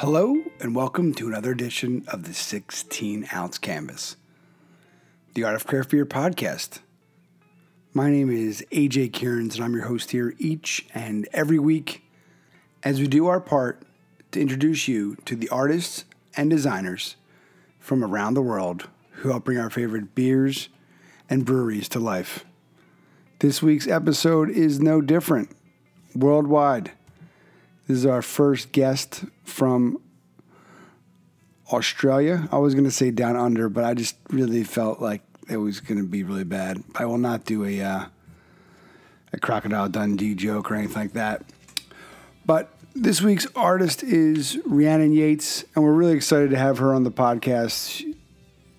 Hello, and welcome to another edition of the 16 ounce canvas, the Art of Craft Beer podcast. My name is AJ Kearns, and I'm your host here each and every week as we do our part to introduce you to the artists and designers from around the world who help bring our favorite beers and breweries to life. This week's episode is no different worldwide. This is our first guest from Australia. I was going to say down under, but I just really felt like it was going to be really bad. I will not do a uh, a crocodile Dundee joke or anything like that. But this week's artist is Rhiannon Yates, and we're really excited to have her on the podcast.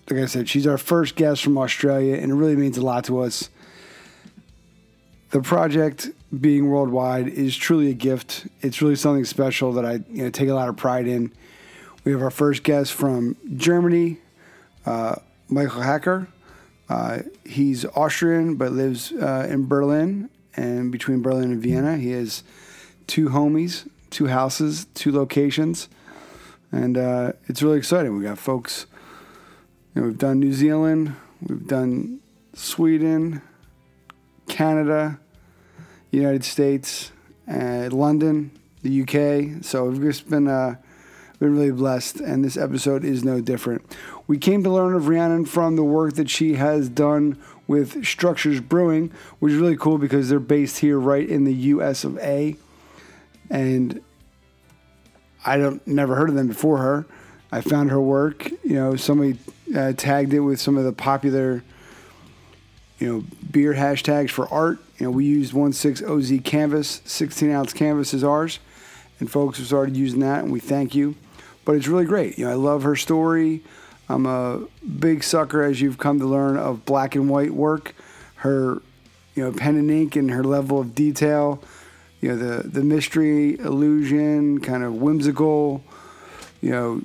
Like I said, she's our first guest from Australia, and it really means a lot to us. The project being worldwide is truly a gift. It's really something special that I you know, take a lot of pride in. We have our first guest from Germany, uh, Michael Hacker. Uh, he's Austrian but lives uh, in Berlin, and between Berlin and Vienna, he has two homies, two houses, two locations, and uh, it's really exciting. We got folks. You know, we've done New Zealand, we've done Sweden, Canada, United States, uh, London, the UK. So we've just been uh, been really blessed, and this episode is no different. We came to learn of Rhiannon from the work that she has done with Structures Brewing, which is really cool because they're based here right in the U.S. of A. And I don't never heard of them before her. I found her work. You know, somebody uh, tagged it with some of the popular, you know, beer hashtags for art. You know, we used 16 OZ canvas, 16 ounce canvas is ours, and folks have started using that, and we thank you. But it's really great. You know, I love her story. I'm a big sucker, as you've come to learn, of black and white work. Her, you know, pen and ink and her level of detail. You know, the the mystery, illusion, kind of whimsical. You know,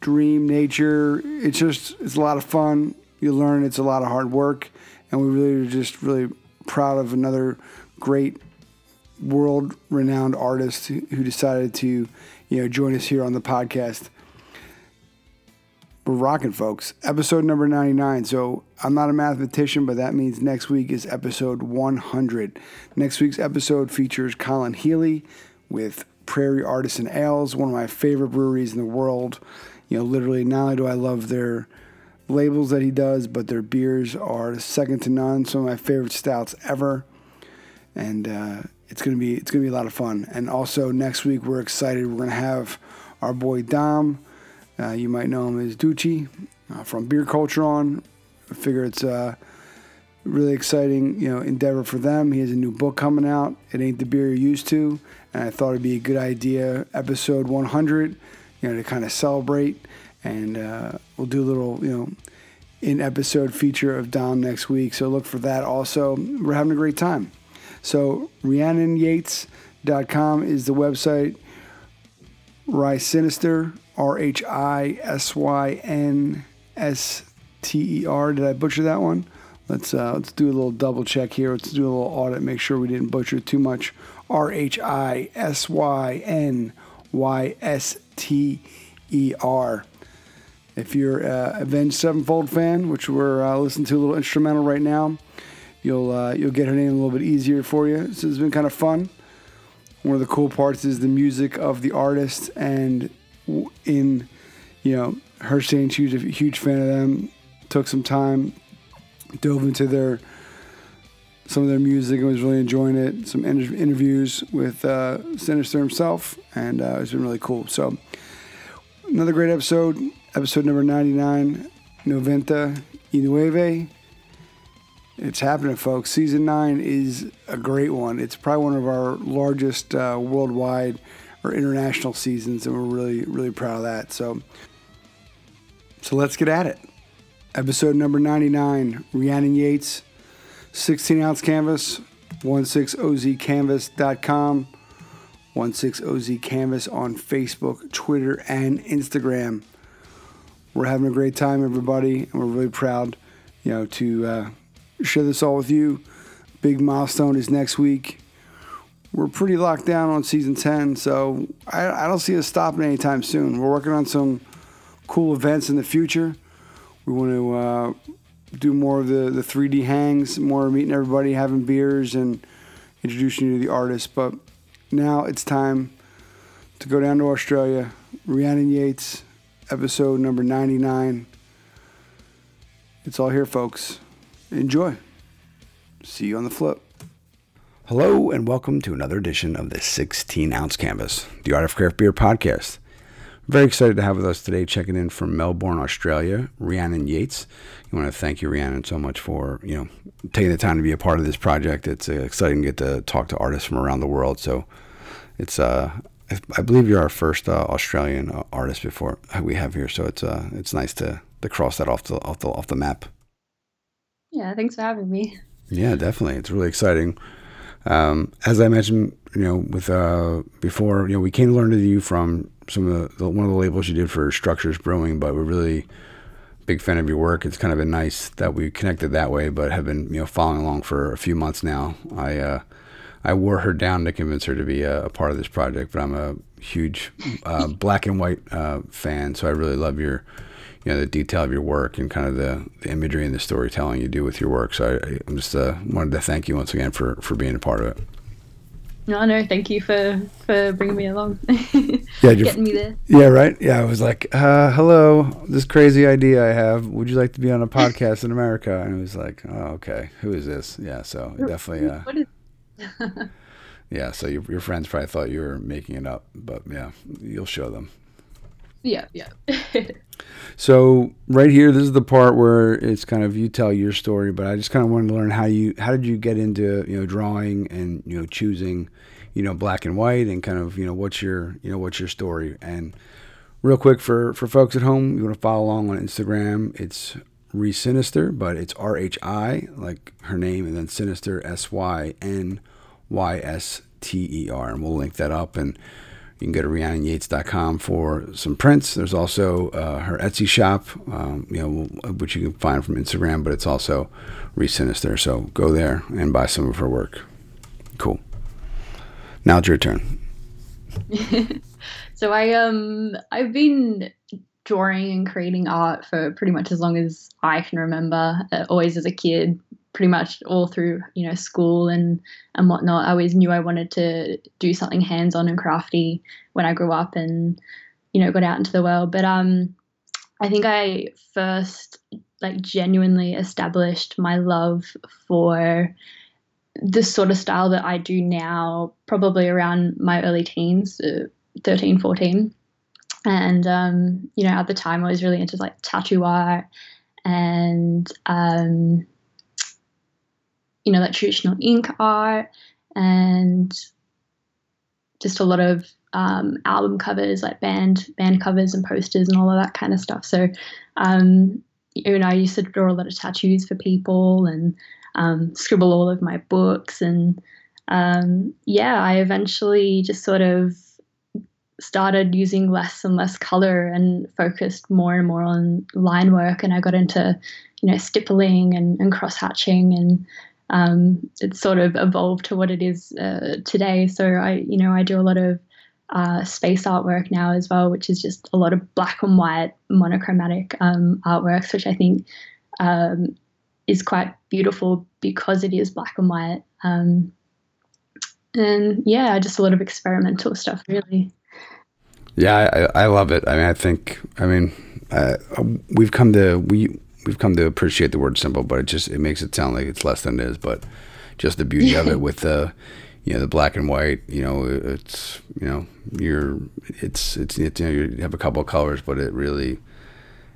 dream nature. It's just it's a lot of fun. You learn it's a lot of hard work, and we really are just really proud of another great world renowned artist who decided to you know join us here on the podcast. We're rocking folks. Episode number 99 so i'm not a mathematician but that means next week is episode 100 next week's episode features colin healy with prairie artisan ales one of my favorite breweries in the world. You know literally not only do i love their labels that he does but their beers are second to none some of my favorite stouts ever and uh, it's gonna be it's gonna be a lot of fun. And also next week we're excited. We're gonna have our boy Dom. Uh, you might know him as Ducci uh, from Beer Culture on. I figure it's a really exciting you know endeavor for them. He has a new book coming out. It ain't the beer you're used to, and I thought it'd be a good idea. Episode 100, you know, to kind of celebrate, and uh, we'll do a little you know in episode feature of Dom next week. So look for that. Also, we're having a great time. So RhiannonYates.com is the website. Rhy Sinister, R H I S Y N S T E R. Did I butcher that one? Let's uh, let's do a little double check here. Let's do a little audit, make sure we didn't butcher too much. R H I S Y N Y S T E R. If you're a Avenged Sevenfold fan, which we're uh, listening to a little instrumental right now, you'll uh, you'll get her name a little bit easier for you. So it's been kind of fun. One of the cool parts is the music of the artist, and in you know her saying she was a huge fan of them. Took some time, dove into their some of their music and was really enjoying it. Some inter- interviews with uh, Synyster himself, and uh, it's been really cool. So another great episode, episode number ninety nine, Noventa y Nueve. It's happening, folks. Season nine is a great one. It's probably one of our largest uh, worldwide or international seasons, and we're really, really proud of that. So, so let's get at it. Episode number 99, Rhiannon Yates, 16 ounce canvas, 16ozcanvas.com, 16ozcanvas on Facebook, Twitter, and Instagram. We're having a great time, everybody, and we're really proud, you know, to uh, share this all with you. Big milestone is next week. we're pretty locked down on season 10, so I, I don't see us stopping anytime soon. We're working on some cool events in the future. We want to uh, do more of the, the 3D hangs, more meeting everybody, having beers, and introducing you to the artists. But now it's time to go down to Australia. Rhiannon Yates, episode number 99. It's all here, folks. Enjoy. See you on the flip. Hello, and welcome to another edition of the 16 ounce canvas, the Art of Craft Beer podcast. Very excited to have with us today, checking in from Melbourne, Australia, Rhiannon Yates. I want to thank you, Rhiannon, so much for you know taking the time to be a part of this project. It's uh, exciting to get to talk to artists from around the world. So it's uh, I believe you're our first uh, Australian uh, artist before we have here. So it's uh, it's nice to to cross that off the off the off the map. Yeah, thanks for having me. Yeah, definitely. It's really exciting. Um, as I mentioned, you know, with uh, before, you know, we came to learn to you from some of the, the, one of the labels you did for Structures Brewing, but we're really big fan of your work. It's kind of been nice that we connected that way, but have been you know following along for a few months now. I uh, I wore her down to convince her to be a, a part of this project, but I'm a huge uh, black and white uh, fan, so I really love your you know the detail of your work and kind of the, the imagery and the storytelling you do with your work. So I, I just uh, wanted to thank you once again for for being a part of it. No, no, thank you for for bringing me along. yeah, getting me there. Yeah, right. Yeah, I was like, uh, "Hello, this crazy idea I have. Would you like to be on a podcast in America?" And it was like, "Oh, okay. Who is this?" Yeah, so it definitely. Uh, what is? yeah, so your your friends probably thought you were making it up, but yeah, you'll show them. Yeah, yeah. so right here, this is the part where it's kind of you tell your story, but I just kind of wanted to learn how you how did you get into you know drawing and you know choosing you know black and white and kind of you know what's your you know what's your story and real quick for for folks at home, you want to follow along on Instagram. It's Re Sinister, but it's R H I like her name, and then Sinister S Y N Y S T E R, and we'll link that up and you can go to rhiannonyates.com for some prints. There's also uh, her Etsy shop, um, you know, which you can find from Instagram, but it's also Resinister. So go there and buy some of her work. Cool. Now it's your turn. so I um I've been drawing and creating art for pretty much as long as I can remember. Uh, always as a kid, pretty much all through you know school and and whatnot. I always knew I wanted to do something hands on and crafty when I grew up and you know got out into the world. But um, I think I first like genuinely established my love for this sort of style that I do now, probably around my early teens, uh, 13, 14. And um, you know, at the time, I was really into like tattoo art and um, you know, like traditional ink art and just a lot of um, album covers, like band band covers and posters and all of that kind of stuff. So, um, you know, I used to draw a lot of tattoos for people and um, scribble all of my books. And um, yeah, I eventually just sort of started using less and less color and focused more and more on line work. And I got into, you know, stippling and, and cross hatching and um, it's sort of evolved to what it is uh, today. So I, you know, I do a lot of uh, space artwork now as well, which is just a lot of black and white monochromatic um, artworks, which I think um, is quite beautiful because it is black and white. Um, and yeah, just a lot of experimental stuff, really. Yeah, I, I love it. I mean, I think, I mean, uh, we've come to we we've come to appreciate the word simple, but it just it makes it sound like it's less than it is. But just the beauty of it with the you know the black and white, you know, it's you know you're it's it's, it's you know you have a couple of colors, but it really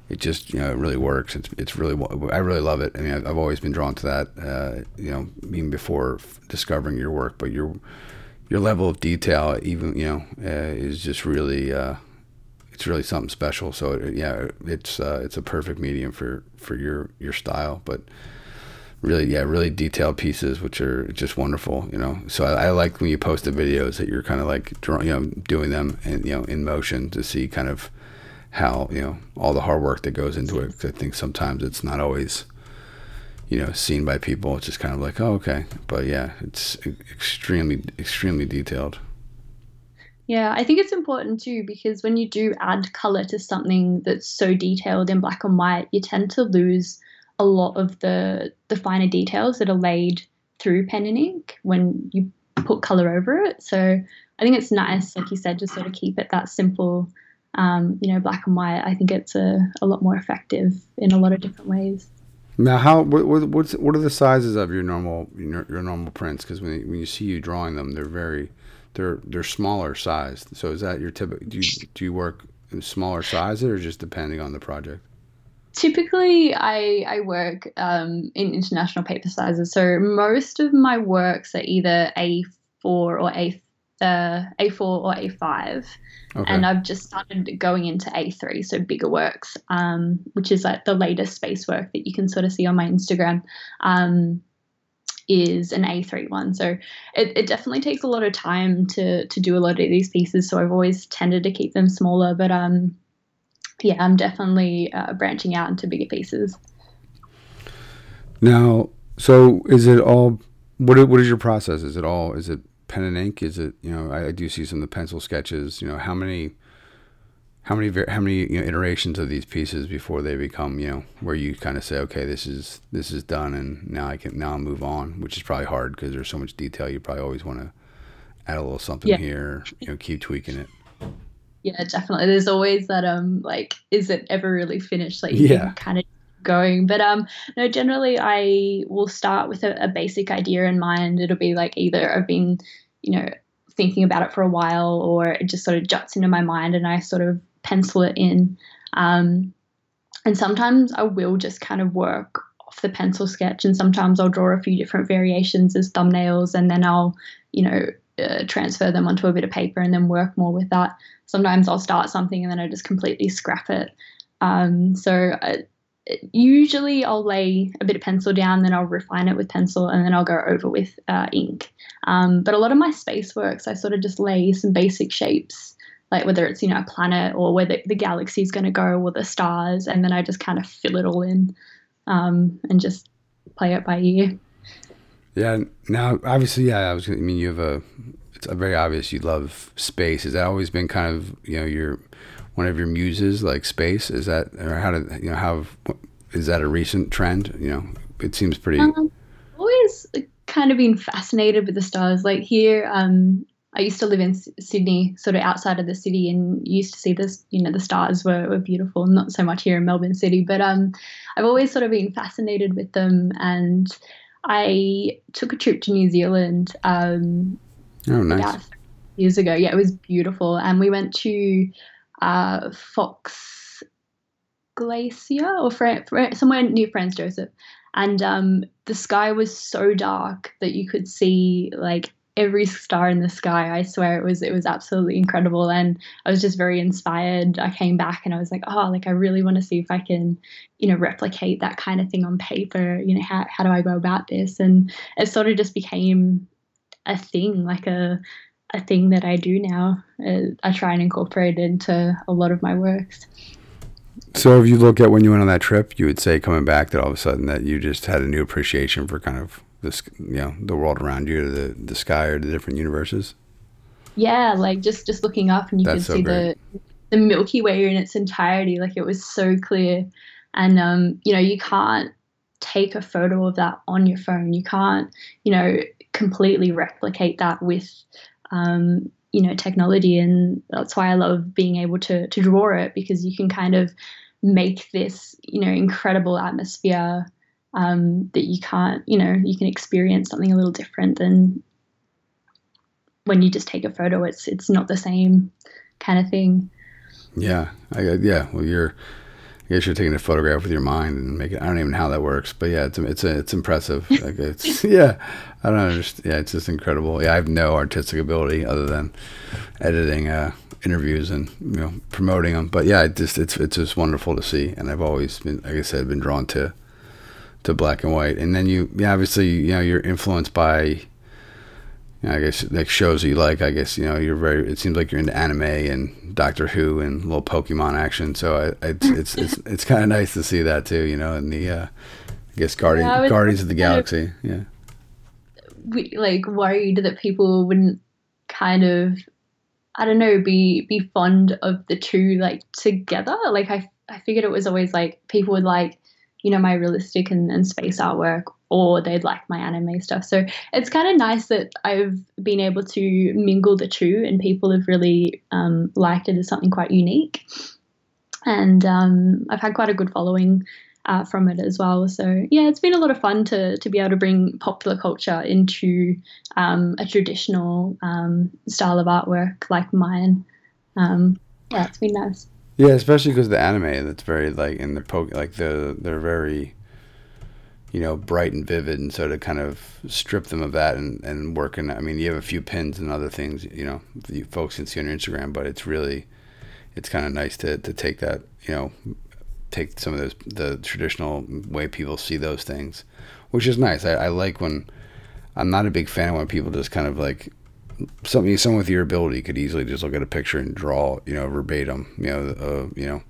it just you know it really works. It's it's really I really love it. I mean, I've, I've always been drawn to that. Uh, you know, even before discovering your work, but your your level of detail, even you know, uh, is just really. Uh, it's really something special. So it, yeah, it's uh, it's a perfect medium for for your your style, but really yeah really detailed pieces which are just wonderful you know so i, I like when you post the videos that you're kind of like drawing you know doing them and you know in motion to see kind of how you know all the hard work that goes into it Cause i think sometimes it's not always you know, seen by people. It's just kind of like, oh, okay. But yeah, it's extremely, extremely detailed. Yeah, I think it's important too because when you do add color to something that's so detailed in black and white, you tend to lose a lot of the the finer details that are laid through pen and ink when you put color over it. So I think it's nice, like you said, to sort of keep it that simple, um, you know, black and white. I think it's a, a lot more effective in a lot of different ways. Now, how what what's, what are the sizes of your normal your, your normal prints? Because when when you see you drawing them, they're very they're they're smaller sized. So is that your typical? Do you do you work in smaller sizes or just depending on the project? Typically, I I work um, in international paper sizes. So most of my works are either A4 or A uh, A4 or A5. Okay. And I've just started going into A3, so bigger works, um, which is like the latest space work that you can sort of see on my Instagram. Um, is an A3 one. So it, it definitely takes a lot of time to to do a lot of these pieces. So I've always tended to keep them smaller, but um, yeah, I'm definitely uh, branching out into bigger pieces. Now, so is it all? What what is your process? Is it all? Is it pen and ink? Is it you know? I, I do see some of the pencil sketches. You know, how many? how many how many you know, iterations of these pieces before they become you know where you kind of say okay this is this is done and now I can now I'll move on which is probably hard because there's so much detail you probably always want to add a little something yeah. here you know keep tweaking it yeah definitely there's always that um like is it ever really finished like yeah kind of going but um no generally I will start with a, a basic idea in mind it'll be like either I've been you know thinking about it for a while or it just sort of juts into my mind and I sort of pencil it in. Um, and sometimes I will just kind of work off the pencil sketch, and sometimes I'll draw a few different variations as thumbnails, and then I'll, you know, uh, transfer them onto a bit of paper and then work more with that. Sometimes I'll start something and then I just completely scrap it. Um, so I, uh, usually I'll lay a bit of pencil down, then I'll refine it with pencil, and then I'll go over with uh, ink. Um, but a lot of my space works, I sort of just lay some basic shapes like whether it's you know a planet or where the, the galaxy is going to go or the stars and then i just kind of fill it all in um, and just play it by ear yeah now obviously yeah i was i mean you have a it's very obvious you love space has that always been kind of you know your one of your muses like space is that or how did you know how is that a recent trend you know it seems pretty um, always kind of been fascinated with the stars like here um I used to live in Sydney, sort of outside of the city, and used to see this. You know, the stars were, were beautiful. Not so much here in Melbourne City, but um, I've always sort of been fascinated with them. And I took a trip to New Zealand. Um, oh, nice. years ago, yeah, it was beautiful, and we went to uh, Fox Glacier or Fra- somewhere near Franz Josef, and um, the sky was so dark that you could see like every star in the sky. I swear it was it was absolutely incredible, and I was just very inspired. I came back and I was like, oh, like I really want to see if I can, you know, replicate that kind of thing on paper. You know, how how do I go about this? And it sort of just became a thing, like a a thing that I do now. Uh, I try and incorporate into a lot of my works. So, if you look at when you went on that trip, you would say coming back that all of a sudden that you just had a new appreciation for kind of this you know the world around you, the the sky, or the different universes? Yeah, like just just looking up and you That's could so see great. the the Milky Way in its entirety. Like it was so clear, and um, you know you can't take a photo of that on your phone. You can't you know completely replicate that with um, you know technology, and that's why I love being able to to draw it because you can kind of make this you know incredible atmosphere um, that you can't, you know, you can experience something a little different than when you just take a photo. It's it's not the same kind of thing. Yeah, I, yeah. Well, you're, I guess you're taking a photograph with your mind and make it. I don't even know how that works, but yeah, it's it's it's impressive. like it's yeah, I don't understand. Yeah, it's just incredible. Yeah, I have no artistic ability other than editing uh, interviews and you know promoting them. But yeah, it just it's it's just wonderful to see, and I've always been, like I said, been drawn to to black and white, and then you, yeah, obviously, you know, you're influenced by, you know, I guess, like shows that you like. I guess you know, you're very. It seems like you're into anime and Doctor Who and little Pokemon action. So I, it's it's it's it's kind of nice to see that too, you know, and the uh, I guess Guardian, Yeah, Guardians of the Galaxy. Yeah. We, like worried that people wouldn't kind of I don't know be be fond of the two like together. Like I I figured it was always like people would like you know my realistic and, and space artwork or they'd like my anime stuff. So it's kind of nice that I've been able to mingle the two and people have really um, liked it as something quite unique. And um, I've had quite a good following uh, from it as well. So yeah, it's been a lot of fun to to be able to bring popular culture into um, a traditional um, style of artwork like mine. Um, yeah, it's been nice. Yeah, especially because the anime that's very like in the poke like the they're very you know bright and vivid, and so to kind of strip them of that and and work in I mean you have a few pins and other things you know you folks can see on your Instagram, but it's really it's kind of nice to to take that you know take some of those the traditional way people see those things, which is nice. I, I like when I'm not a big fan of when people just kind of like something someone with your ability could easily just look at a picture and draw you know verbatim you know uh, you know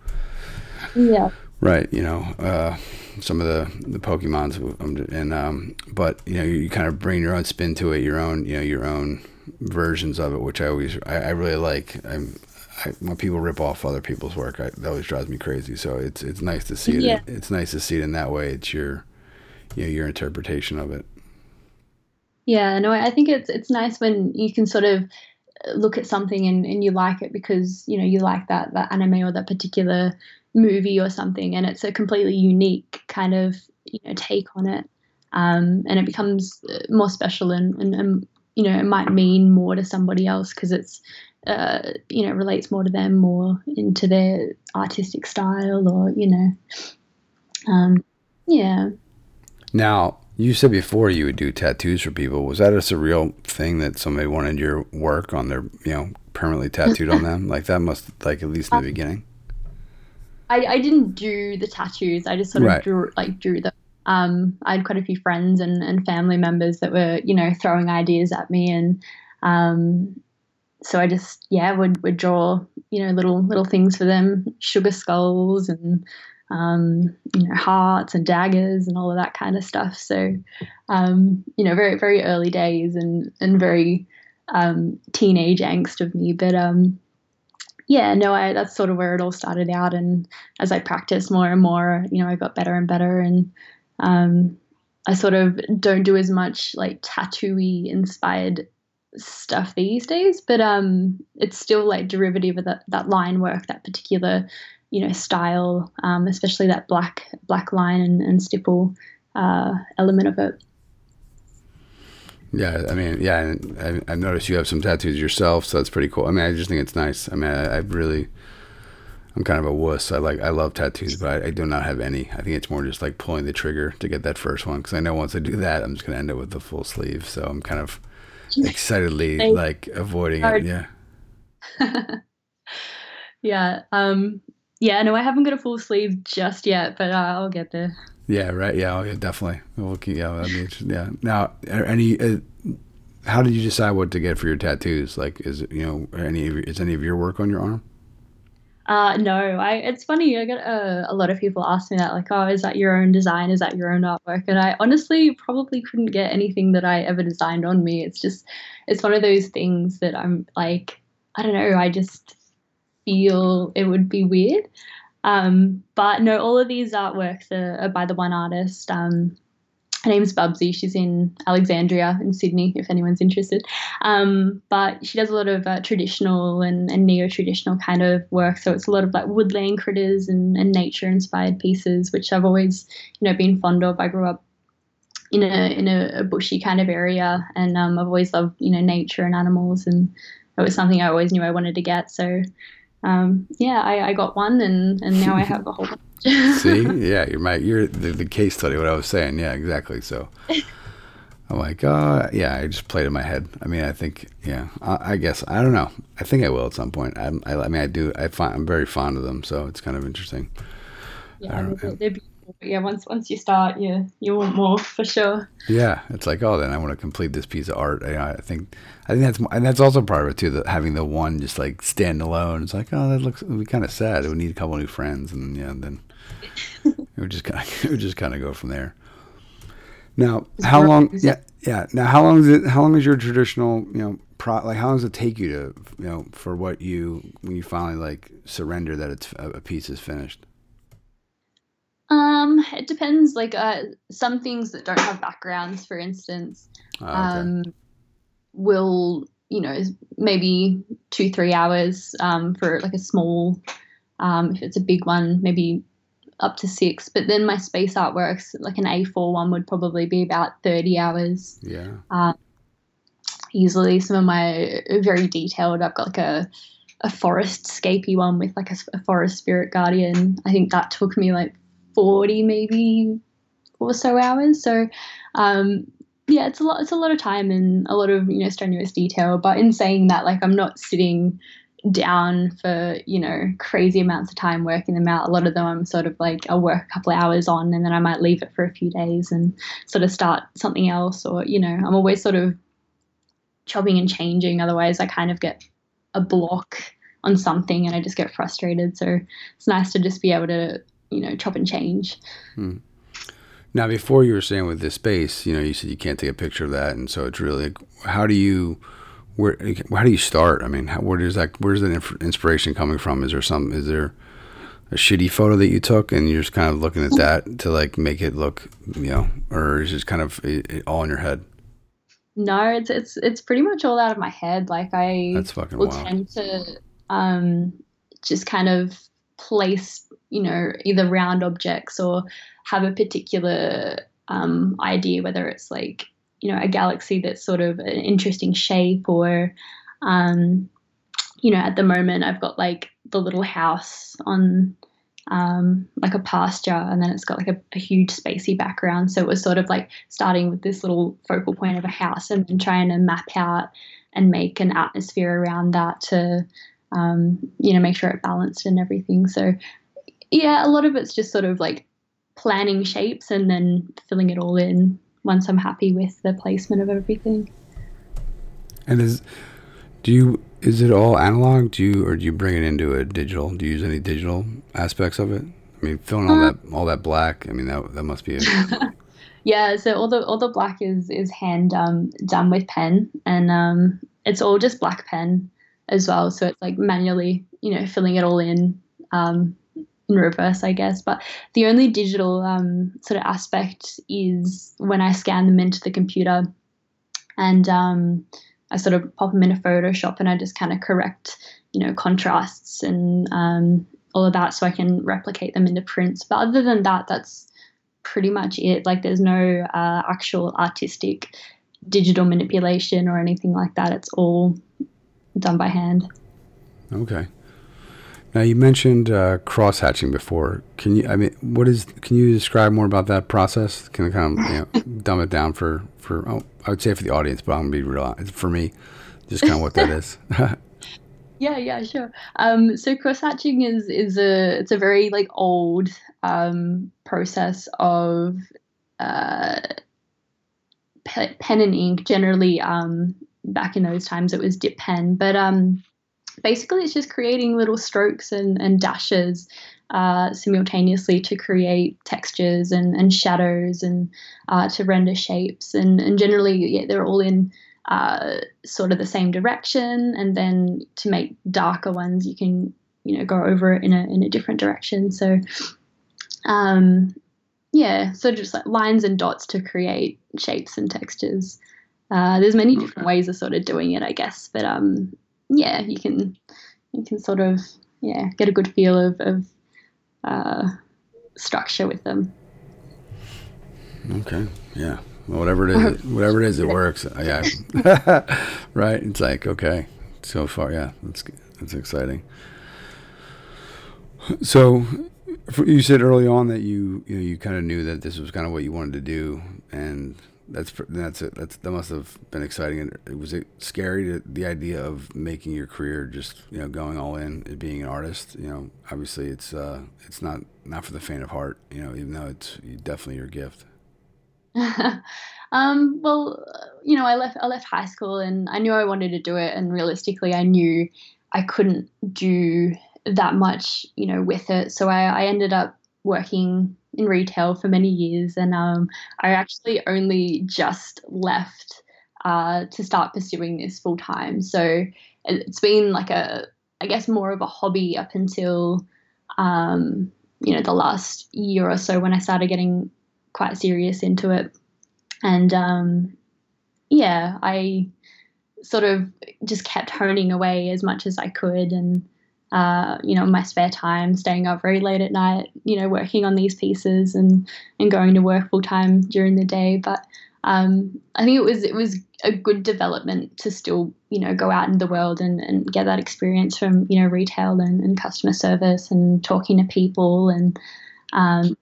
Yeah. Right you know uh, some of the the pokemons and um, but you know you, you kind of bring your own spin to it your own you know your own versions of it which i always i, I really like i'm I, when people rip off other people's work, I, that always drives me crazy. So it's it's nice to see it. Yeah. It's nice to see it in that way. It's your, you know, your interpretation of it. Yeah, no, I think it's it's nice when you can sort of look at something and, and you like it because you know you like that that anime or that particular movie or something, and it's a completely unique kind of you know take on it, um, and it becomes uh, more special and, and, and you know it might mean more to somebody else because it's uh, you know relates more to them, more into their artistic style, or you know, um, yeah. Now, you said before you would do tattoos for people. Was that a surreal thing that somebody wanted your work on their, you know, permanently tattooed on them? Like that must, like at least in the beginning. I, I didn't do the tattoos. I just sort of Right. drew like drew them. Um, I had quite a few friends and, and family members that were you know throwing ideas at me, and um, so I just yeah would would draw you know little little things for them, sugar skulls and um, you know hearts and daggers and all of that kind of stuff. So um, you know very very early days and and very um, teenage angst of me, but um, yeah, no, I, that's sort of where it all started out. And as I practiced more and more, you know, I got better and better. And um, I sort of don't do as much like tattooy inspired stuff these days, but um, it's still like derivative of that, that line work, that particular, you know, style, um, especially that black black line and, and stipple uh, element of it. Yeah, I mean, yeah, and I, I've noticed you have some tattoos yourself, so that's pretty cool. I mean, I just think it's nice. I mean, I, I really, I'm kind of a wuss. I like, I love tattoos, but I, I do not have any. I think it's more just like pulling the trigger to get that first one because I know once I do that, I'm just gonna end up with the full sleeve. So I'm kind of excitedly like avoiding it. Yeah, yeah. Um, yeah, no, I haven't got a full sleeve just yet, but uh, I'll get there. Yeah, right. Yeah, oh, yeah, definitely. We'll keep, yeah. Yeah. Now, any, uh, how did you decide what to get for your tattoos? Like, is it you know, any of is any of your work on your arm? Uh, no, I. It's funny. I get uh, a lot of people ask me that, like, "Oh, is that your own design? Is that your own artwork?" And I honestly probably couldn't get anything that I ever designed on me. It's just, it's one of those things that I'm like, I don't know. I just feel it would be weird. Um, but no, all of these artworks are, are by the one artist. Um, her name's Bubsy. She's in Alexandria in Sydney, if anyone's interested. Um, but she does a lot of uh, traditional and, and neo traditional kind of work. So it's a lot of like woodland critters and, and nature inspired pieces, which I've always, you know, been fond of. I grew up in a in a, a bushy kind of area, and um, I've always loved you know nature and animals, and it was something I always knew I wanted to get. So um, yeah, I, I got one, and and now I have a whole bunch. See, yeah, you're my you're the, the case study. What I was saying, yeah, exactly. So I'm like, oh, yeah, I just played in my head. I mean, I think, yeah, I, I guess I don't know. I think I will at some point. I, I, I mean, I do. I find I'm very fond of them, so it's kind of interesting. yeah, I don't- they're, they're beautiful. But yeah, once once you start, you you want more for sure. Yeah, it's like, oh, then I want to complete this piece of art. I, I think, I think that's, and that's also part of it too. That having the one just like stand alone. It's like, oh, that looks, be kind of sad. It would need a couple new friends, and yeah, then it would just kind of, it would just kind of go from there. Now, how long? Yeah, yeah. Now, how long is it? How long is your traditional, you know, pro, like how long does it take you to, you know, for what you when you finally like surrender that it's a piece is finished? Um, it depends. Like, uh, some things that don't have backgrounds, for instance, oh, okay. um, will you know maybe two three hours um, for like a small. Um, if it's a big one, maybe up to six. But then my space artworks, like an A4 one, would probably be about thirty hours. Yeah. Um, easily, some of my very detailed. I've got like a a forest scapey one with like a, a forest spirit guardian. I think that took me like 40 maybe or so hours. So um, yeah, it's a lot. It's a lot of time and a lot of you know strenuous detail. But in saying that, like I'm not sitting down for you know crazy amounts of time working them out. A lot of them I'm sort of like I'll work a couple of hours on and then I might leave it for a few days and sort of start something else. Or you know I'm always sort of chopping and changing. Otherwise, I kind of get a block on something and I just get frustrated. So it's nice to just be able to you know chop and change. Hmm. Now, before you were saying with this space, you know, you said you can't take a picture of that, and so it's really how do you where how do you start? I mean, how, where does that where's the inspiration coming from? Is there some is there a shitty photo that you took and you're just kind of looking at that to like make it look, you know, or is it kind of it, all in your head? No, it's it's it's pretty much all out of my head. Like I That's fucking will wild. tend to um just kind of place you know, either round objects or have a particular um, idea, whether it's like, you know, a galaxy that's sort of an interesting shape or, um, you know, at the moment I've got like the little house on um, like a pasture and then it's got like a, a, huge spacey background. So it was sort of like starting with this little focal point of a house and then trying to map out and make an atmosphere around that to, um, you know, make sure it balanced and everything. So yeah, a lot of it's just sort of like planning shapes and then filling it all in once I'm happy with the placement of everything. And is do you is it all analog? Do you or do you bring it into a digital? Do you use any digital aspects of it? I mean, filling all uh, that all that black. I mean, that that must be. A, yeah, so all the all the black is is hand um, done with pen, and um, it's all just black pen as well. So it's like manually, you know, filling it all in um, in reverse, I guess. But the only digital um, sort of aspect is when I scan them into the computer and um, I sort of pop them into Photoshop and I just kind of correct, you know, contrasts and um, all of that so I can replicate them into prints. But other than that, that's pretty much it. Like there's no uh, actual artistic digital manipulation or anything like that. It's all done by hand. Okay. Now you mentioned uh, cross hatching before. Can you? I mean, what is? Can you describe more about that process? Can I kind of you know, dumb it down for for? Oh, I would say for the audience, but I'm gonna be real for me. Just kind of what that is. yeah, yeah, sure. Um, so cross hatching is is a it's a very like old um, process of uh, pen and ink. Generally, um, back in those times, it was dip pen, but um basically it's just creating little strokes and, and dashes uh, simultaneously to create textures and, and shadows and uh, to render shapes. And, and generally, yeah, they're all in uh, sort of the same direction. And then to make darker ones, you can you know go over it in a in a different direction. So um, yeah, so just like lines and dots to create shapes and textures. Uh, there's many different ways of sort of doing it, I guess, but um, yeah, you can you can sort of yeah get a good feel of, of uh, structure with them. Okay. Yeah. Well, whatever it is, whatever it is, it works. Yeah. right. It's like okay. So far, yeah. That's that's exciting. So, you said early on that you you know, you kind of knew that this was kind of what you wanted to do, and that's that's it. That's that must have been exciting. And was it scary to the idea of making your career just you know going all in, being an artist? You know, obviously it's uh, it's not not for the faint of heart. You know, even though it's definitely your gift. um, well, you know, I left I left high school and I knew I wanted to do it, and realistically, I knew I couldn't do that much, you know, with it. So I, I ended up working in retail for many years, and um, I actually only just left uh, to start pursuing this full time. So it's been like a, I guess, more of a hobby up until, um, you know, the last year or so when I started getting quite serious into it. And um, yeah, I sort of just kept honing away as much as I could and uh, you know, my spare time, staying up very late at night, you know, working on these pieces and and going to work full time during the day. But um, I think it was it was a good development to still you know go out in the world and, and get that experience from you know retail and, and customer service and talking to people and um,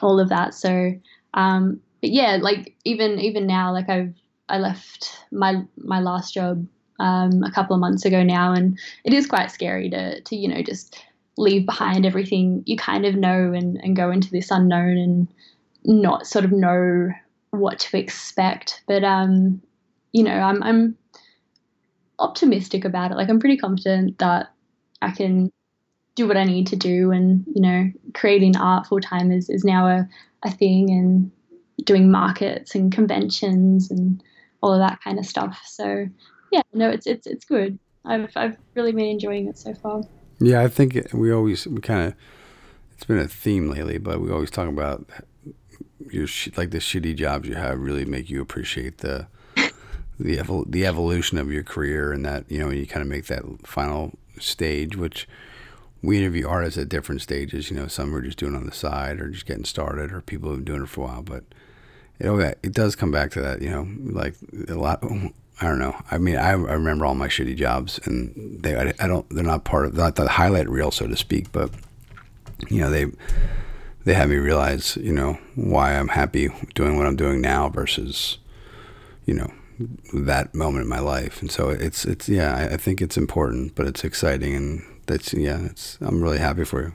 all of that. So um, but yeah, like even even now, like I've I left my my last job um, a couple of months ago now, and it is quite scary to to you know just leave behind everything you kind of know and and go into this unknown and not sort of know what to expect. But um, you know, I'm I'm optimistic about it. Like I'm pretty confident that I can do what I need to do, and you know, creating art full time is is now a a thing, and doing markets and conventions and all of that kind of stuff. So yeah, no, it's it's it's good. I've I've really been enjoying it so far. Yeah, I think we always we kind of it's been a theme lately, but we always talk about your sh- like the shitty jobs you have really make you appreciate the the evol- the evolution of your career and that you know you kind of make that final stage which we interview artists at different stages you know some are just doing on the side or just getting started or people who've been doing it for a while but it, it does come back to that you know like a lot I don't know. I mean, I, I remember all my shitty jobs, and they I, I don't they're not part of not the highlight reel, so to speak, but you know they they had me realize, you know, why I'm happy doing what I'm doing now versus, you know, that moment in my life. And so it's, it's, yeah, I, I think it's important, but it's exciting. And that's, yeah, it's, I'm really happy for you.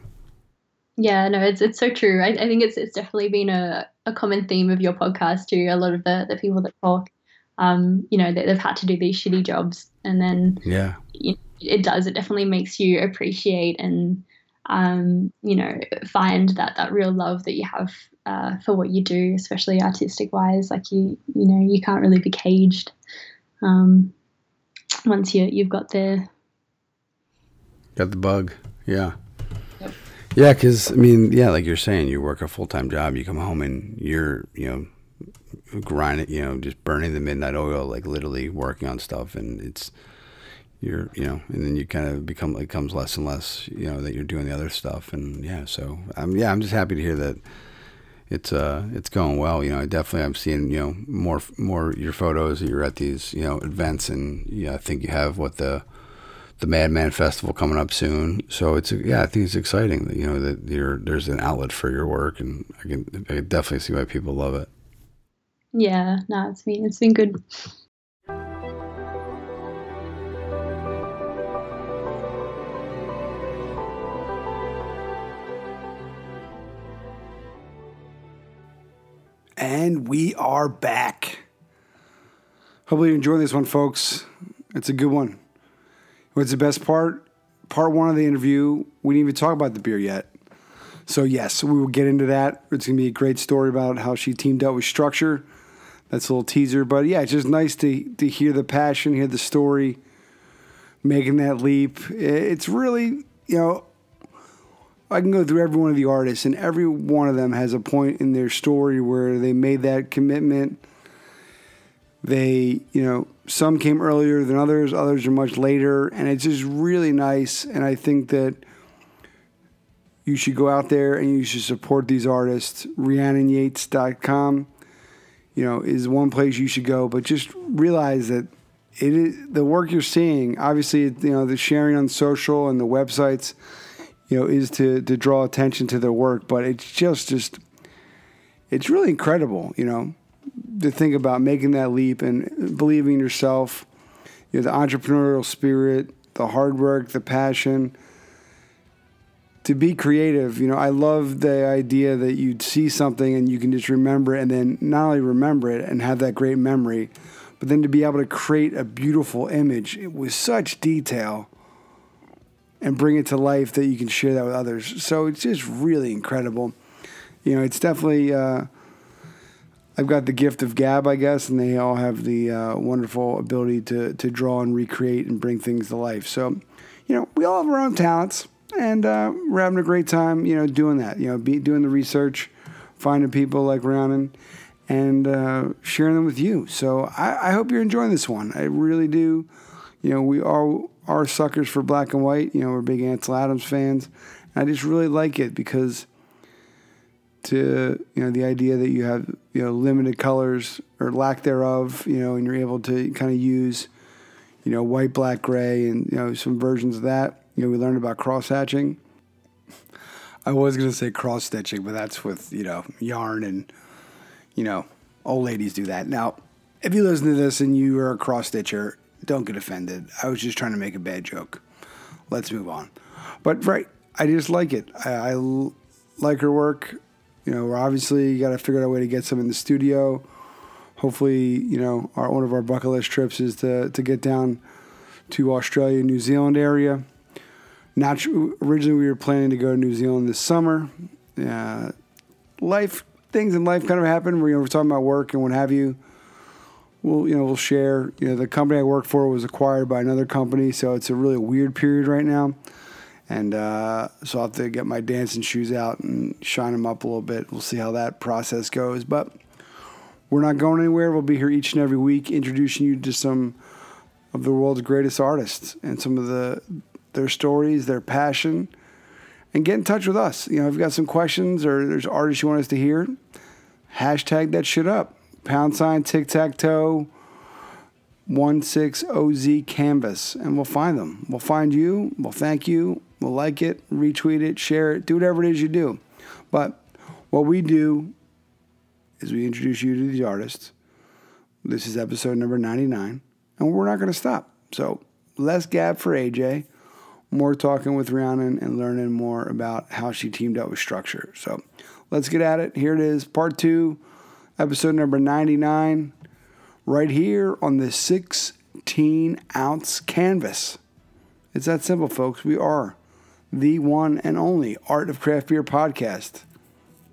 Yeah, no, it's, it's so true. I, I think it's, it's definitely been a, a common theme of your podcast too. A lot of the, the people that talk, um, you know, they, they've had to do these shitty jobs and then, yeah, you know, it does, it definitely makes you appreciate and, um, you know, find that that real love that you have uh, for what you do, especially artistic wise. Like you, you know, you can't really be caged um, once you you've got the got the bug. Yeah. Yep. Yeah, because I mean, yeah, like you're saying, you work a full time job, you come home and you're, you know, grinding, you know, just burning the midnight oil, like literally working on stuff, and it's you're you know and then you kind of become it comes less and less you know that you're doing the other stuff and yeah so I'm yeah I'm just happy to hear that it's uh it's going well you know I definitely I'm seeing you know more more your photos you're at these you know events and yeah I think you have what the the Madman Festival coming up soon so it's yeah I think it's exciting that you know that you're there's an outlet for your work and I can I can definitely see why people love it yeah no it's been it's been good And we are back. Hopefully you enjoy this one, folks. It's a good one. What's the best part? Part one of the interview, we didn't even talk about the beer yet. So, yes, we will get into that. It's going to be a great story about how she teamed up with Structure. That's a little teaser. But yeah, it's just nice to, to hear the passion, hear the story, making that leap. It's really, you know, I can go through every one of the artists, and every one of them has a point in their story where they made that commitment. They, you know, some came earlier than others, others are much later, and it's just really nice. And I think that you should go out there and you should support these artists. RhiannonYates.com, you know, is one place you should go, but just realize that it is the work you're seeing. Obviously, you know, the sharing on social and the websites you know, is to to draw attention to their work. But it's just just it's really incredible, you know, to think about making that leap and believing in yourself, you know, the entrepreneurial spirit, the hard work, the passion. To be creative, you know, I love the idea that you'd see something and you can just remember it and then not only remember it and have that great memory, but then to be able to create a beautiful image with such detail and bring it to life that you can share that with others. So it's just really incredible. you know, it's definitely. Uh, I've got the gift of gab, I guess, and they all have the uh, wonderful ability to to draw and recreate and bring things to life. So, you know, we all have our own talents, and uh, we're having a great time, you know, doing that. You know, be, doing the research, finding people like Rhiannon, and uh, sharing them with you. So I, I hope you're enjoying this one. I really do. You know, we are are suckers for black and white. You know, we're big Ansel Adams fans. And I just really like it because to you know the idea that you have you know limited colors or lack thereof, you know, and you're able to kind of use you know white, black, gray, and you know some versions of that. You know, we learned about cross hatching. I was gonna say cross stitching, but that's with you know yarn and you know old ladies do that. Now, if you listen to this and you are a cross stitcher, don't get offended. I was just trying to make a bad joke. Let's move on. But right, I just like it. I, I like her work. You know, we're obviously got to figure out a way to get some in the studio. Hopefully, you know, our one of our bucket list trips is to to get down to Australia, New Zealand area. Not originally we were planning to go to New Zealand this summer. Uh, life things in life kind of happen. We're talking about work and what have you. We'll you know we'll share. You know, the company I work for was acquired by another company, so it's a really weird period right now. And uh, so I'll have to get my dancing shoes out and shine them up a little bit. We'll see how that process goes. But we're not going anywhere. We'll be here each and every week introducing you to some of the world's greatest artists and some of the their stories, their passion, and get in touch with us. You know, if you've got some questions or there's artists you want us to hear, hashtag that shit up. Pound sign tic tac toe 16OZ Canvas, and we'll find them. We'll find you. We'll thank you. We'll like it, retweet it, share it, do whatever it is you do. But what we do is we introduce you to these artists. This is episode number 99, and we're not going to stop. So less gab for AJ, more talking with Rhiannon and learning more about how she teamed up with Structure. So let's get at it. Here it is, part two, episode number 99, right here on the 16 ounce canvas. It's that simple, folks. We are the one and only Art of Craft Beer podcast.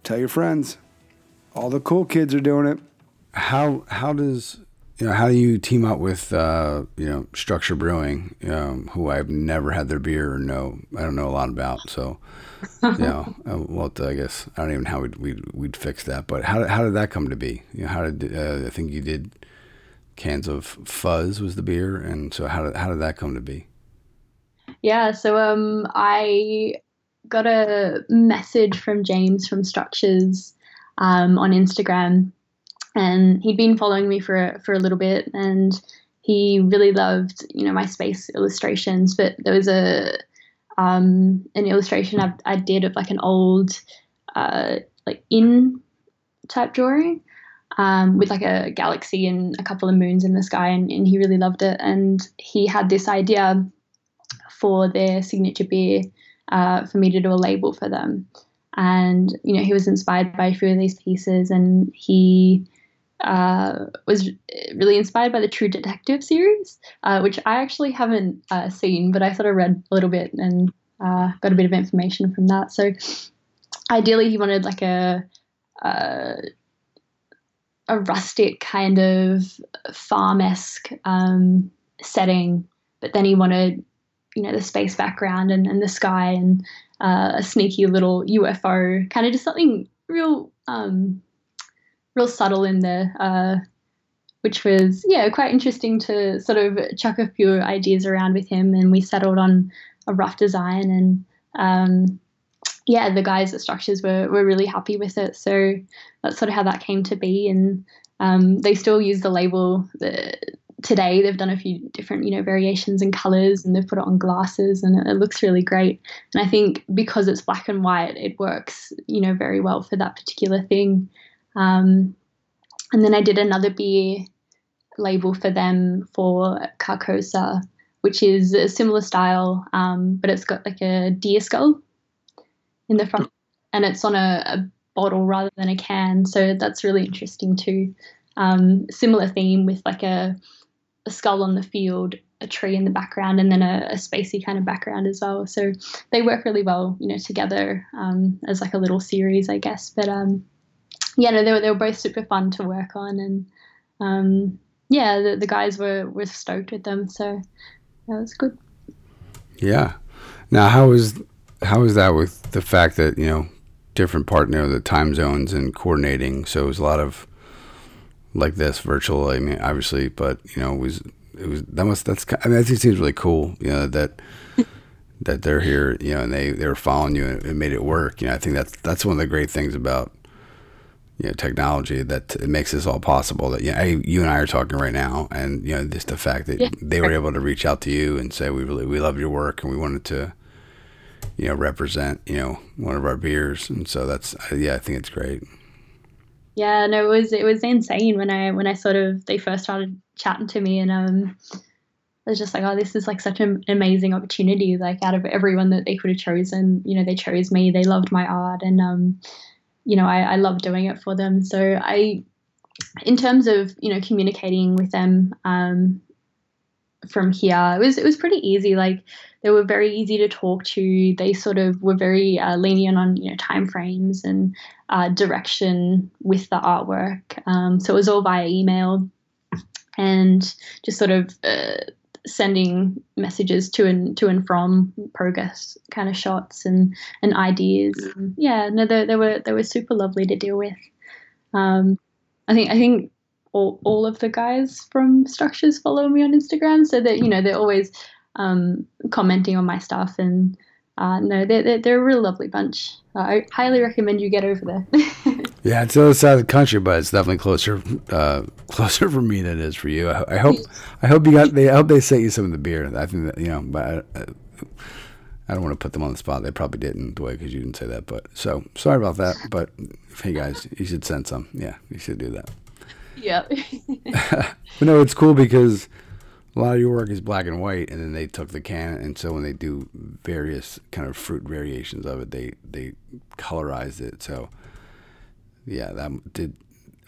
Tell your friends. All the cool kids are doing it. How how does you know how do you team up with uh, you know Structure Brewing, um, who I've never had their beer or know I don't know a lot about. So you know, uh, well, I guess I don't even know how we'd, we'd, we'd fix that. But how how did that come to be? You know, how did uh, I think you did cans of fuzz was the beer, and so how did how did that come to be? Yeah, so um, I got a message from James from Structures um, on Instagram, and he'd been following me for for a little bit, and he really loved you know my space illustrations. But there was a um, an illustration I, I did of like an old uh, like in type drawing. Um, with like a galaxy and a couple of moons in the sky, and, and he really loved it. And he had this idea for their signature beer uh, for me to do a label for them. And you know, he was inspired by a few of these pieces, and he uh, was really inspired by the True Detective series, uh, which I actually haven't uh, seen, but I sort of read a little bit and uh, got a bit of information from that. So, ideally, he wanted like a uh, a rustic kind of farm esque um, setting, but then he wanted you know the space background and, and the sky and uh, a sneaky little UFO, kind of just something real, um, real subtle in there, uh, which was yeah quite interesting to sort of chuck a few ideas around with him, and we settled on a rough design and. Um, yeah, the guys at Structures were, were really happy with it. So that's sort of how that came to be. And um, they still use the label, the, today they've done a few different you know variations and colors and they've put it on glasses and it, looks really great and i think because it's black and white it works you know very well for that particular thing um, and then i did another beer label for them for carcosa which is a similar style um, but it's got like a deer skull in the front and it's on a, a bottle rather than a can so that's really interesting too um, similar theme with like a a skull on the field a tree in the background and then a, a, spacey kind of background as well. So they work really well, you know, together um, as like a little series, I guess. But um, yeah, no, they were, they were both super fun to work on, and um, yeah, the, the guys were were stoked with them. So that was good. Yeah. Now, how was how is that with the fact that you know different partner the time zones and coordinating? So it was a lot of like this virtual. I mean, obviously, but you know, it was it was that must that's I mean, that seems really cool. You know that that they're here. You know, and they they were following you and it made it work. You know, I think that's that's one of the great things about you know technology that it makes this all possible. That you, know, you and I are talking right now, and you know just the fact that yeah. they were able to reach out to you and say we really we love your work and we wanted to you know represent you know one of our beers, and so that's yeah I think it's great. Yeah, no, it was it was insane when I when I sort of they first started chatting to me and um I was just like, oh, this is like such an amazing opportunity. Like out of everyone that they could have chosen, you know, they chose me. They loved my art, and um, you know, I, I love doing it for them. So I, in terms of you know communicating with them um, from here, it was it was pretty easy. Like they were very easy to talk to. They sort of were very uh, lenient on you know time frames and uh, direction with the artwork. Um, so it was all via email and just sort of. Uh, sending messages to and to and from progress kind of shots and and ideas. And yeah, no, they, they were they were super lovely to deal with. Um, I think I think all all of the guys from Structures follow me on Instagram, so that you know they're always um, commenting on my stuff and. Uh, no, they're, they're, they're, a real lovely bunch. I highly recommend you get over there. yeah, it's the other side of the country, but it's definitely closer uh, closer for me than it is for you. I, I, hope I hope you got they I hope they sent you some of the beer. I think that you know, but I, I don't want to put them on the spot. They probably didn't, way because you didn't say that. But so sorry about that. But hey, guys, you should send some. Yeah, you should do that. Yeah. but no, it's cool because a lot of your work is black and white, and then they took the can, and so when they do various kind of fruit variations of it, they they colorized it. So yeah, that did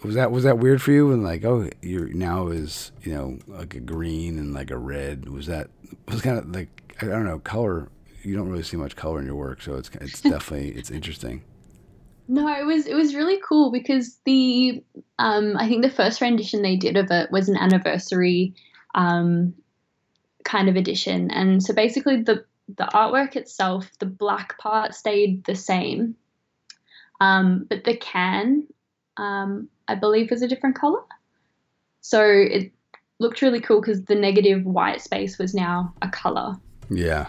was that was that weird for you? And like, oh, you're now is you know like a green and like a red. Was that was kind of like I don't know color. You don't really see much color in your work, so it's it's definitely it's interesting. No, it was it was really cool because the um I think the first rendition they did of it was an anniversary um, kind of edition. And so basically, the the artwork itself, the black part stayed the same, um, but the can, um, I believe, was a different color. So it looked really cool because the negative white space was now a color. Yeah,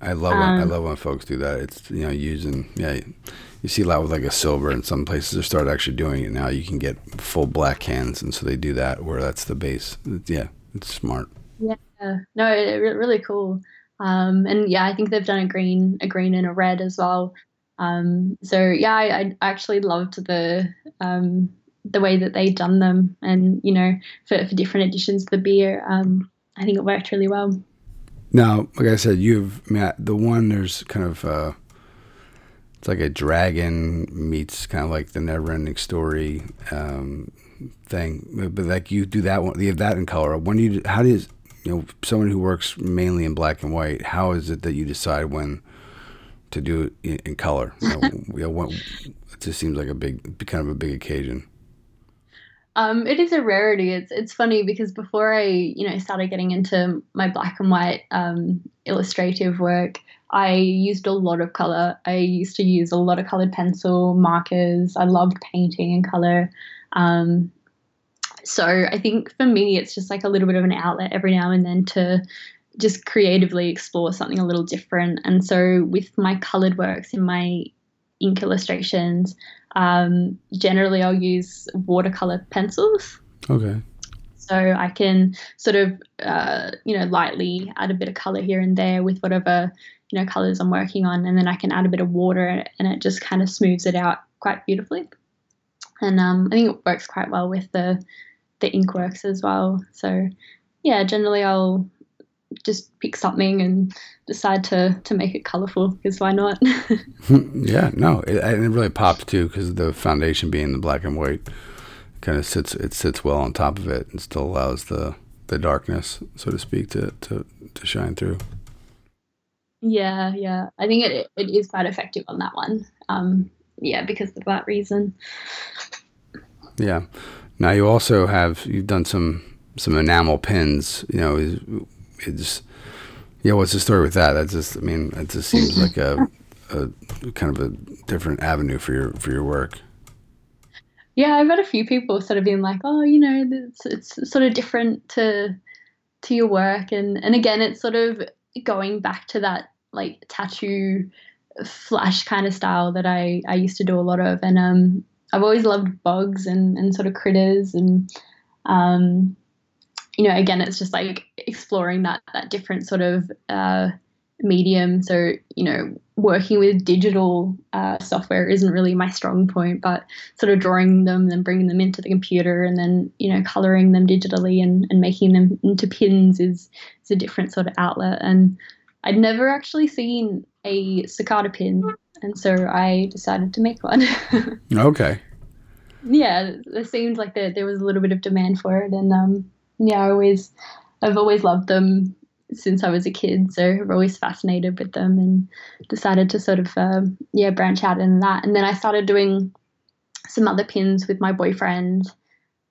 I love when, I um, love when folks do that. It's you know using yeah. You see a lot with like a silver, and some places have started actually doing it now. You can get full black cans, and so they do that where that's the base. Yeah, it's smart. Yeah, no, it, really cool. Um, and yeah, I think they've done a green, a green and a red as well. Um, so yeah, I, I, actually loved the um, the way that they done them, and you know, for, for different editions of the beer, um, I think it worked really well. Now, like I said, you've Matt. The one there's kind of uh, it's like a dragon meets kind of like the never ending story. Um, thing, but like you do that one, you have that in color. When you, how does you know someone who works mainly in black and white? How is it that you decide when to do it in, in color? You know, you know, when, it just seems like a big, kind of a big occasion. Um, it is a rarity. It's it's funny because before I you know started getting into my black and white um, illustrative work, I used a lot of color. I used to use a lot of colored pencil markers. I loved painting in color. Um, so I think for me, it's just like a little bit of an outlet every now and then to just creatively explore something a little different. And so with my colored works in my ink illustrations, um, generally I'll use watercolor pencils. Okay. So I can sort of, uh, you know, lightly add a bit of color here and there with whatever, you know, colors I'm working on. And then I can add a bit of water and it just kind of smooths it out quite beautifully and um, I think it works quite well with the the ink works as well. So yeah, generally I'll just pick something and decide to to make it colorful because why not? yeah, no, it, it really pops too because the foundation being the black and white kind of sits it sits well on top of it and still allows the the darkness, so to speak, to to to shine through. Yeah, yeah. I think it it is quite effective on that one. Um, yeah, because of that reason. Yeah. Now you also have you've done some some enamel pins. You know, it's yeah. What's the story with that? That just I mean, it just seems like a, a kind of a different avenue for your for your work. Yeah, I've had a few people sort of being like, oh, you know, it's, it's sort of different to to your work, and and again, it's sort of going back to that like tattoo flash kind of style that I I used to do a lot of, and um, I've always loved bugs and and sort of critters, and um, you know, again, it's just like exploring that that different sort of uh, medium. So, you know, working with digital uh, software isn't really my strong point, but sort of drawing them and bringing them into the computer and then, you know, coloring them digitally and, and making them into pins is, is a different sort of outlet. And I'd never actually seen a cicada pin. And so I decided to make one. okay. Yeah, it seemed like there, there was a little bit of demand for it. And um, yeah, I always, I've always loved them since I was a kid, so I'm always fascinated with them and decided to sort of um, yeah branch out in that. And then I started doing some other pins with my boyfriend,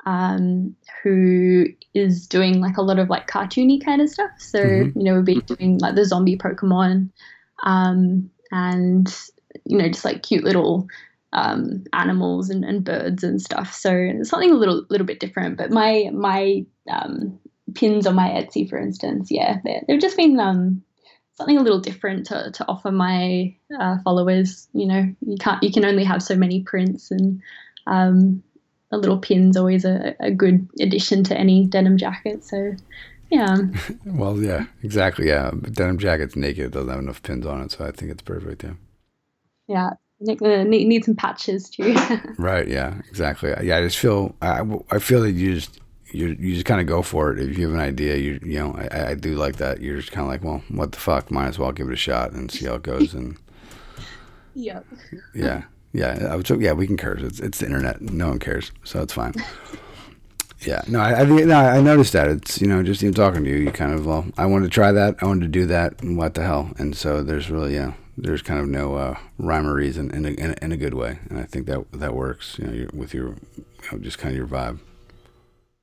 um, who is doing like a lot of like cartoony kind of stuff. So mm-hmm. you know we've been doing like the zombie Pokemon, um, and you know just like cute little um, animals and, and birds and stuff. So something a little little bit different. But my my um, pins on my Etsy, for instance, yeah, they've just been um, something a little different to, to offer my uh, followers. You know, you can't you can only have so many prints, and um, a little pin's always a, a good addition to any denim jacket. So. Yeah. well, yeah, exactly. Yeah, but denim jacket's naked; it doesn't have enough pins on it, so I think it's perfect. Yeah. Yeah, uh, need, need some patches too. right. Yeah. Exactly. Yeah. I just feel I, I feel that you just you you just kind of go for it. If you have an idea, you you know, I, I do like that. You're just kind of like, well, what the fuck? Might as well give it a shot and see how it goes. And yeah, yeah, yeah. I would, yeah, we can curse. It's it's the internet. No one cares, so it's fine. Yeah, no, I, I no, I noticed that. It's you know, just even talking to you, you kind of well, I wanted to try that. I wanted to do that. And what the hell? And so there's really yeah, there's kind of no uh, rhyme or reason in a, in a, in a good way, and I think that that works. You know, with your you know, just kind of your vibe.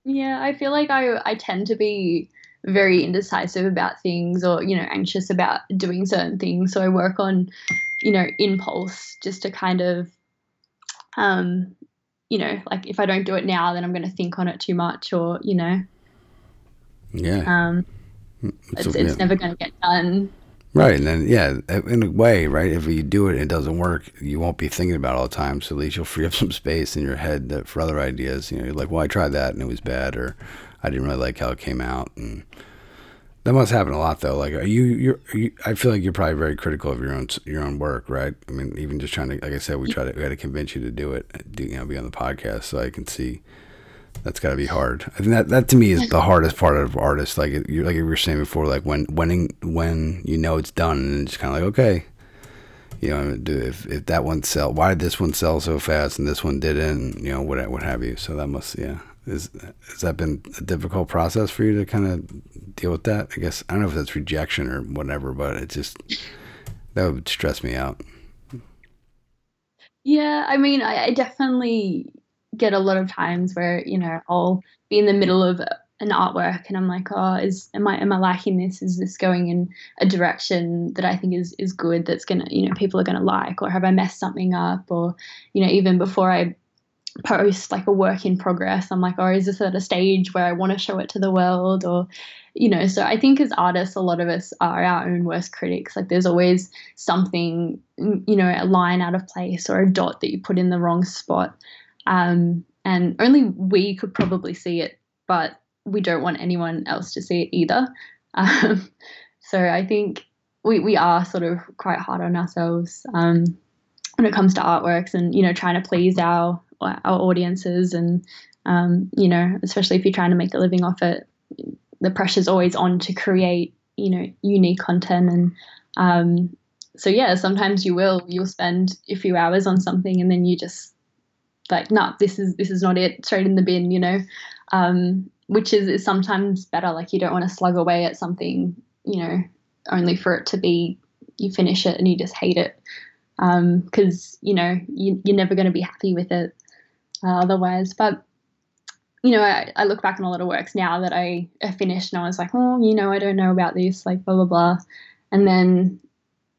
Yeah, I feel like I I tend to be very indecisive about things or you know anxious about doing certain things. So i work on you know impulse just to kind of um you know like if i don't do it now then i'm going to think on it too much or you know. Yeah. Um it's, it's, it's yeah. never going to get done Right, and then yeah, in a way, right. If you do it and it doesn't work, you won't be thinking about it all the time. So at least you'll free up some space in your head that, for other ideas. You know, you're like, well, I tried that and it was bad, or I didn't really like how it came out, and that must happen a lot though. Like, are you, you're, are you, I feel like you're probably very critical of your own your own work, right? I mean, even just trying to, like I said, we try to we had to convince you to do it, do you know, be on the podcast, so I can see that's got to be hard. I think that that to me is the hardest part of artists. Like you like you were saying before, like when when when you know it's done and it's kind of like okay, you know, if if that one sell, why did this one sell so fast and this one didn't? You know, what what have you. So that must yeah. Is has that been a difficult process for you to kind of deal with that? I guess I don't know if that's rejection or whatever, but it just that would stress me out. Yeah, I mean, I, I definitely get a lot of times where you know I'll be in the middle of an artwork and I'm like, oh, is am I am I liking this? Is this going in a direction that I think is is good? That's gonna you know people are gonna like, or have I messed something up? Or you know even before I post like a work in progress, I'm like, oh, is this at a stage where I want to show it to the world? Or you know, so I think as artists, a lot of us are our own worst critics. Like there's always something, you know, a line out of place or a dot that you put in the wrong spot. Um, and only we could probably see it, but we don't want anyone else to see it either. Um, so I think we, we are sort of quite hard on ourselves um, when it comes to artworks and, you know, trying to please our, our audiences and, um, you know, especially if you're trying to make a living off it, the pressure's always on to create, you know, unique content and, um, so yeah, sometimes you will you'll spend a few hours on something and then you just like no this is this is not it straight in the bin you know? Um, which is, is sometimes better like you don't want to slug away at something you know only for it to be you finish it and you just hate it. Because um, you know you, you're never going to be happy with it uh, otherwise. But you know I, I, look back on a lot of works now that i finished and i was like oh you know i don't know about this like blah blah blah. And then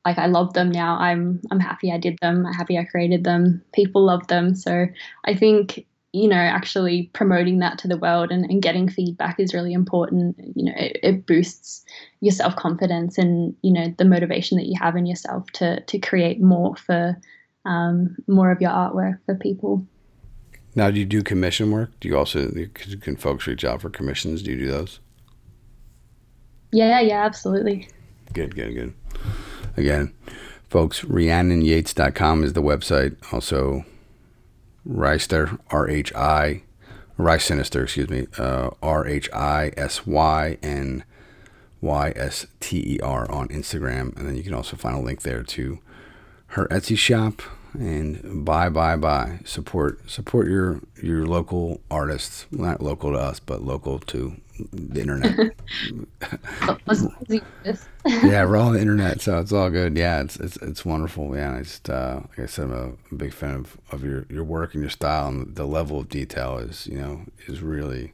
like I love them now. I'm I'm happy I did them. I'm happy I created them. People love them. So I think you know actually promoting that to the world and, and getting feedback is really important. You know, it, it boosts your self confidence and you know the motivation that you have in yourself to to create more for um, more of your artwork for people. Now, do you do commission work? Do you also can folks reach out for commissions? Do you do those? Yeah, yeah, absolutely. Good, good, good. Again, folks, RhiannonYates.com is the website. Also, Rhysster, R H I, Rhys Synyster, excuse me, uh, R H I S Y N Y S T E R on Instagram. And then you can also find a link there to her Etsy shop and buy, buy, buy. Support, support your your local artists. Not local to us, but local to the internet. yeah, we're all on the internet, so it's all good. Yeah, it's it's it's wonderful. Yeah, I just uh, like I said, I'm a, a, big fan of, of your, your work and your style, and the level of detail is you know is really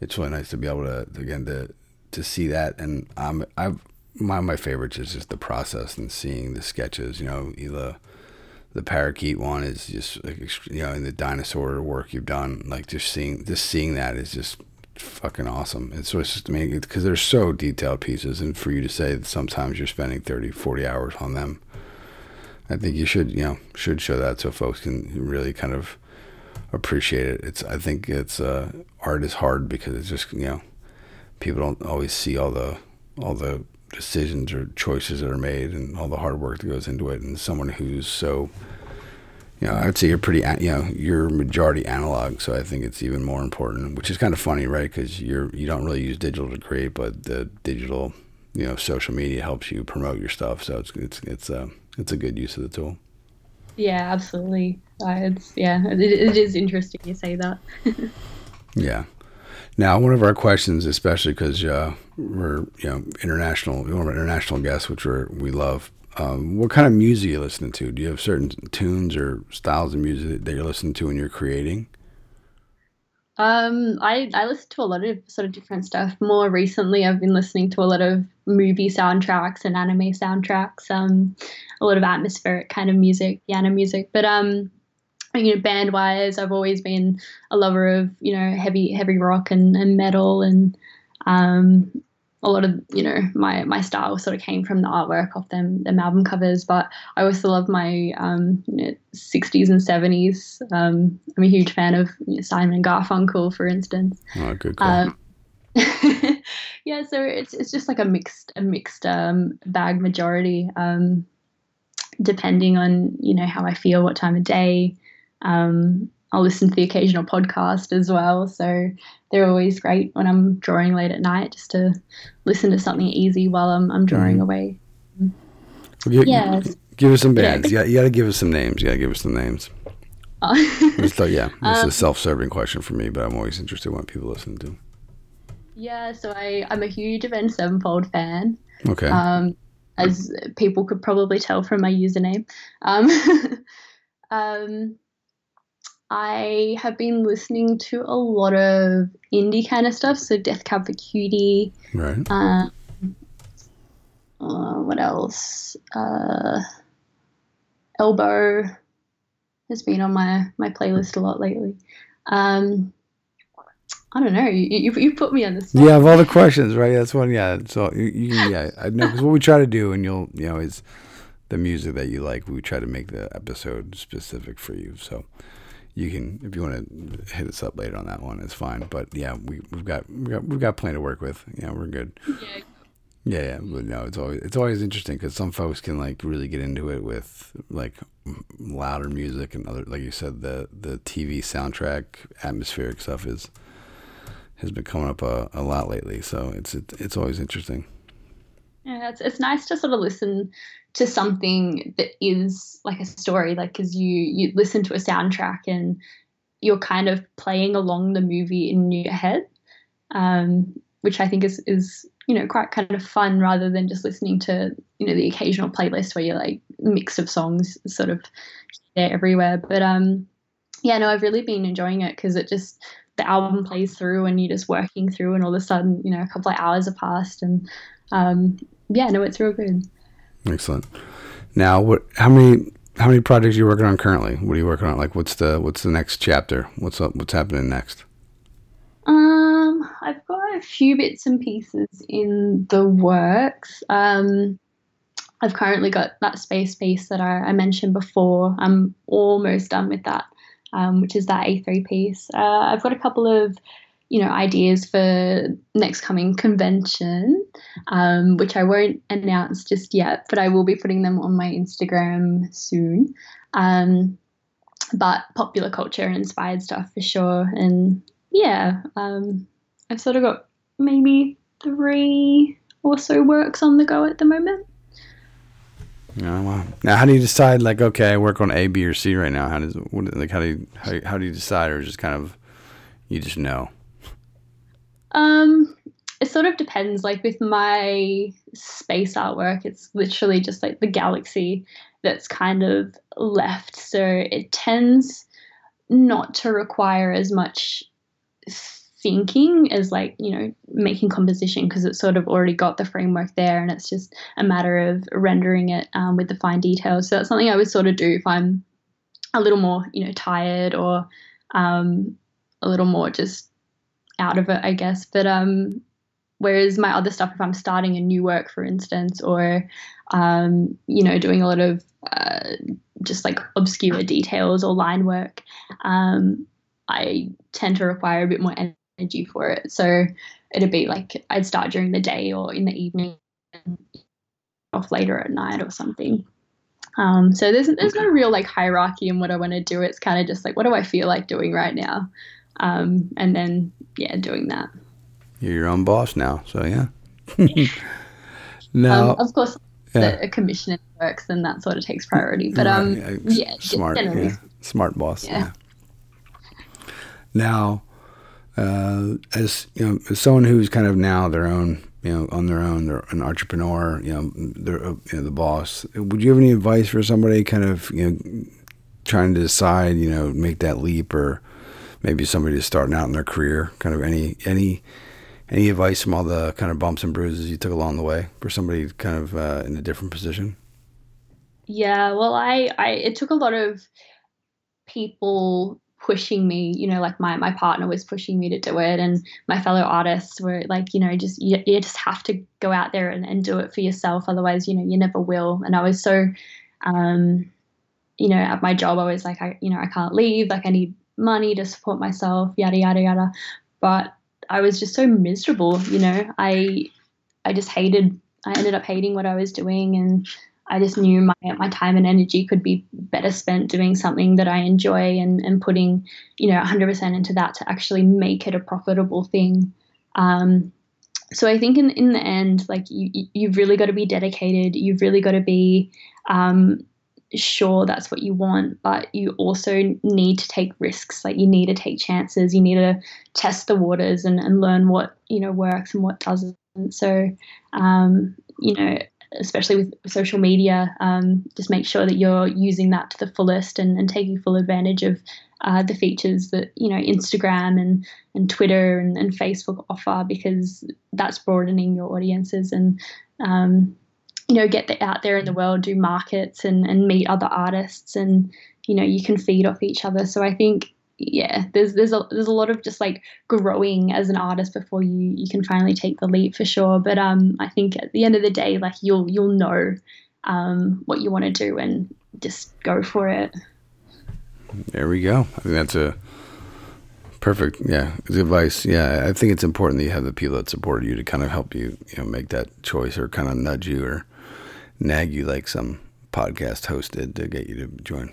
it's really nice to be able to again to to see that. And I'm I've my my favorites is just the process and seeing the sketches. You know, either the parakeet one is just like you know, in the dinosaur work you've done, like just seeing just seeing that is just fucking awesome. and so It's just, mean, because they're so detailed pieces, and for you to say that sometimes you're spending 30, 40 hours on them, I think you should, you know, should show that so folks can really kind of appreciate it. It's, I think it's, uh, art is hard because it's just, you know, people don't always see all the, all the decisions or choices that are made and all the hard work that goes into it. And someone who's so, you know, I would say you're pretty, you know, you're majority analog, so I think it's even more important. Which is kind of funny, right? Because you're you don't really use digital to create, but the digital, you know, social media helps you promote your stuff. So it's it's it's a uh, it's a good use of the tool. Yeah, absolutely. Uh, it's yeah, it, it is interesting you say that. yeah. Now, one of our questions, especially because uh, we're you know international, one of international guests, which we we love, um, what kind of music are you listening to? Do you have certain tunes or styles of music that you're listening to when you're creating? Um, I I listen to a lot of sort of different stuff. More recently, I've been listening to a lot of movie soundtracks and anime soundtracks. Um, a lot of atmospheric kind of music, piano music. But um, you know, band wise, I've always been a lover of you know heavy heavy rock and, and metal and um, a lot of you know my my style sort of came from the artwork of them them album covers. But i also love my um, you know, 60s and 70s um, i'm a huge fan of you know, simon garfunkel for instance. Oh good call. Um, yeah so it's it's just like a mixed a mixed um, bag majority um, depending on you know how i feel what time of day um, I'll listen to the occasional podcast as well. So they're always great when I'm drawing late at night just to listen to something easy while I'm, I'm drawing mm. away. Yeah. Give us some bands. Yeah. You, got, to give us some names. You got to give us some names. Oh. yeah, this um, is a um, self-serving question for me, but I'm always interested in what people listen to. Yeah, so I, I'm a huge Avenged Sevenfold fan. Okay. Um, as people could probably tell from my username. Um, um, I have been listening to a lot of indie kind of stuff, so Death Cab for Cutie. Right. Um, uh, what else? Uh, Elbow has been on my my playlist a lot lately. Um, I don't know. You, you, you put me on the spot. Yeah, of all the questions, right? That's one. Yeah. So you, you yeah, I know because what we try to do, and you'll you know is the music that you like. We try to make the episode specific for you. So you can if you want to hit us up later on that one, it's fine. But yeah, we we've got we've got we've got plenty to work with. Yeah, we're good. Yeah. Yeah, yeah, but no, it's always it's always interesting because some folks can like really get into it with like louder music and other, like you said, the the TV soundtrack atmospheric stuff is has been coming up a, a lot lately. So it's it, it's always interesting. Yeah, it's it's nice to sort of listen to something that is like a story, like because you you listen to a soundtrack and you're kind of playing along the movie in your head, um, which I think is is you know quite kind of fun rather than just listening to you know the occasional playlist where you're like mix of songs sort of there everywhere. But um, yeah, no, I've really been enjoying it because it just the album plays through and you're just working through and all of a sudden you know a couple of hours have passed and um, yeah, no, it's real good. Excellent. Now, what? How many? How many projects are you working on currently? What are you working on? Like, what's the what's the next chapter? What's up? What's happening next? Um, I've got a few bits and pieces in the works. Um, I've currently got that space piece that I, I mentioned before. I'm almost done with that, um, which is that A3 piece. Uh, I've got a couple of you know ideas for next coming convention um, which i won't announce just yet but i will be putting them on my instagram soon um, but popular culture inspired stuff for sure and yeah um, i've sort of got maybe three or so works on the go at the moment Oh wow! Now, how do you decide? Like, okay, I work on A, B, or C right now. How does what, like how do you how, how do you decide, or just kind of you just know? Um, it sort of depends. Like with my space artwork, it's literally just like the galaxy that's kind of left. So it tends not to require as much thinking as like you know making composition because it's sort of already got the framework there and it's just a matter of rendering it um, with the fine details so that's something i would sort of do if i'm a little more you know tired or um, a little more just out of it, I guess. But um, whereas my other stuff, if I'm starting a new work, for instance, or um, you know, doing a lot of uh, just like obscure details or line work, um, I tend to require a bit more energy for it. So it'd be like I'd start during the day or in the evening, off later at night or something. Um, so there's there's no real like hierarchy in what I want to do. It's kind of just like what do I feel like doing right now um, and then yeah, doing that. You're your own boss now, so yeah. now, um, of course, yeah. a commission works, and that sort of takes priority. But um, right, yeah, yeah, smart, yeah. smart boss. Yeah. yeah. Now, uh, as you know, as someone who's kind of now their own, you know, on their own, they're an entrepreneur, you know, they're you know, the boss. Would you have any advice for somebody kind of you know trying to decide, you know, make that leap or maybe somebody just starting out in their career, kind of any any any advice from all the kind of bumps and bruises you took along the way for somebody kind of uh, in a different position? Yeah, well, I, I it took a lot of people pushing me you know like my my partner was pushing me to do it and my fellow artists were like you know just you, you just have to go out there and, and do it for yourself otherwise you know you never will and i was so um you know at my job i was like i you know i can't leave like i need money to support myself, yada yada yada. But I was just so miserable, you know. I I just hated I ended up hating what I was doing and I just knew my my time and energy could be better spent doing something that I enjoy and, and putting, you know, 100% into that to actually make it a profitable thing. Um, so I think in, in the end, like you, you've really got to be dedicated. You've really got to be um, sure that's what you want, but you also need to take risks. Like you need to take chances. You need to test the waters and, and learn what you know works and what doesn't. So, um, you know, especially with social media, um, just make sure that you're using that to the fullest and, and taking full advantage of uh, the features that you know Instagram and and Twitter and, and Facebook offer because that's broadening your audiences and um, you know get the, out there in the world do markets and, and meet other artists and you know you can feed off each other. So i think yeah there's there's a there's a lot of just like growing as an artist before you you can finally take the leap for sure. But um i think at the end of the day like you'll you'll know um what you want to do and just go for it. There we go. I think that's a perfect yeah advice. Yeah i think it's important that you have the people that support you to kind of help you you know make that choice or kind of nudge you or nag you like some podcast hosted to get you to join.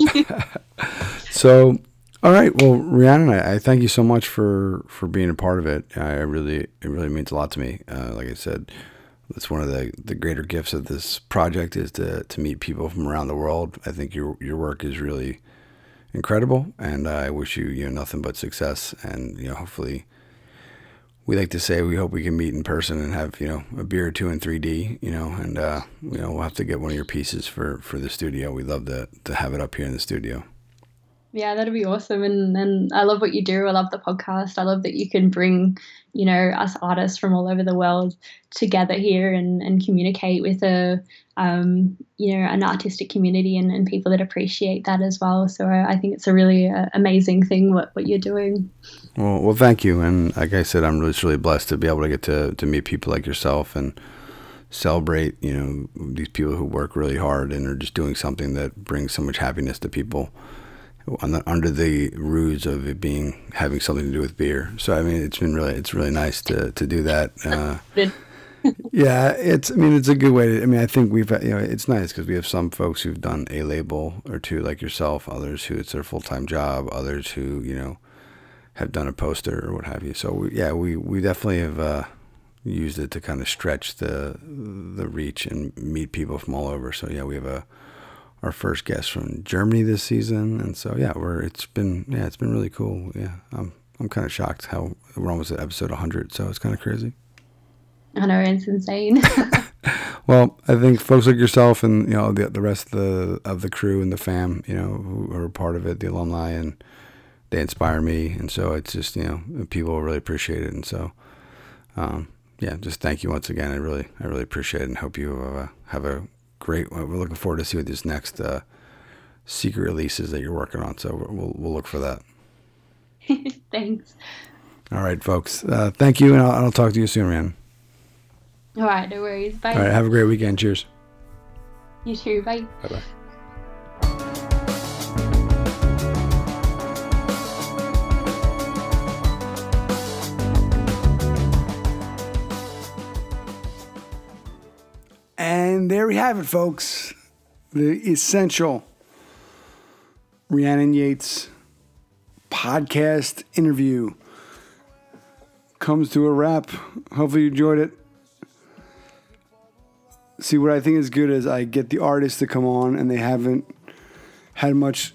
so, all right. Well, Rhiannon, I, I, thank you so much for for being a part of it. I really, it really means a lot to me. Uh, like I said, that's one of the, the greater gifts of this project is to, to meet people from around the world. I think your your work is really incredible, and I wish you you know nothing but success. And you know, hopefully, we like to say we hope we can meet in person and have you know a beer or two in 3D. You know, and uh, you know we'll have to get one of your pieces for for the studio. We'd love to to have it up here in the studio. Yeah, that'd be awesome. And and I love what you do. I love the podcast. I love that you can bring, you know, us artists from all over the world together here and, and communicate with a um, you know, an artistic community and, and people that appreciate that as well. So I, I think it's a really uh, amazing thing what, what you're doing. Well, well, thank you. And like I said, I'm just really blessed to be able to get to, to meet people like yourself and celebrate, you know, these people who work really hard and are just doing something that brings so much happiness to people under the ruse of it being having something to do with beer. So I mean, it's been really it's really nice to to do that. Uh, yeah, it's I mean it's a good way to. I mean I think we've you know it's nice because we have some folks who've done a label or two like yourself, others who it's their full time job, others who you know have done a poster or what have you. So we, yeah, we we definitely have. Uh, used it to kind of stretch the the reach and meet people from all over. So yeah, we have a our first guest from Germany this season, and so yeah, we're it's been yeah it's been really cool. Yeah, I'm I'm kind of shocked how we're almost at episode 100, so it's kind of crazy. I know it's insane. well, I think folks like yourself and you know the the rest of the of the crew and the fam, you know, who are part of it, the alumni, and they inspire me, and so it's just you know people really appreciate it, and so. Um, yeah, just thank you once again. I really, I really appreciate it, and hope you uh, have a great. We're looking forward to see what these next uh, secret releases that you're working on. So we'll we'll look for that. Thanks. All right, folks. Uh, thank you, and I'll, I'll, talk to you soon, man. All right, no worries. Bye. All right, have a great weekend. Cheers. You too. Bye. Bye bye. And there we have it, folks. The essential Rhiannon Yates podcast interview comes to a wrap. Hopefully, you enjoyed it. See, what I think is good is I get the artists to come on and they haven't had much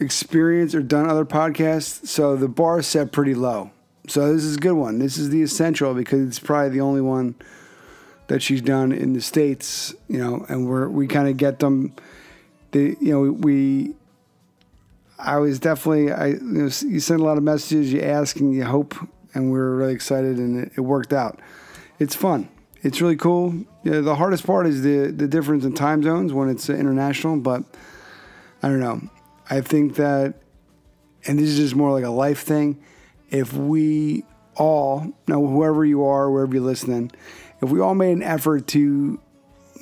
experience or done other podcasts, so the bar is set pretty low. So this is a good one. This is the essential because it's probably the only one that she's done in the states, you know, and we're we kind of get them. The you know we. I was definitely I you, know, you send a lot of messages, you ask and you hope, and we are really excited, and it, it, worked out. It's fun. It's really cool. You know, the hardest part is the the difference in time zones when it's uh, international, but I don't know. I think that, and this is just more like a life thing. If we all, now whoever you are, wherever you're listening, if we all made an effort to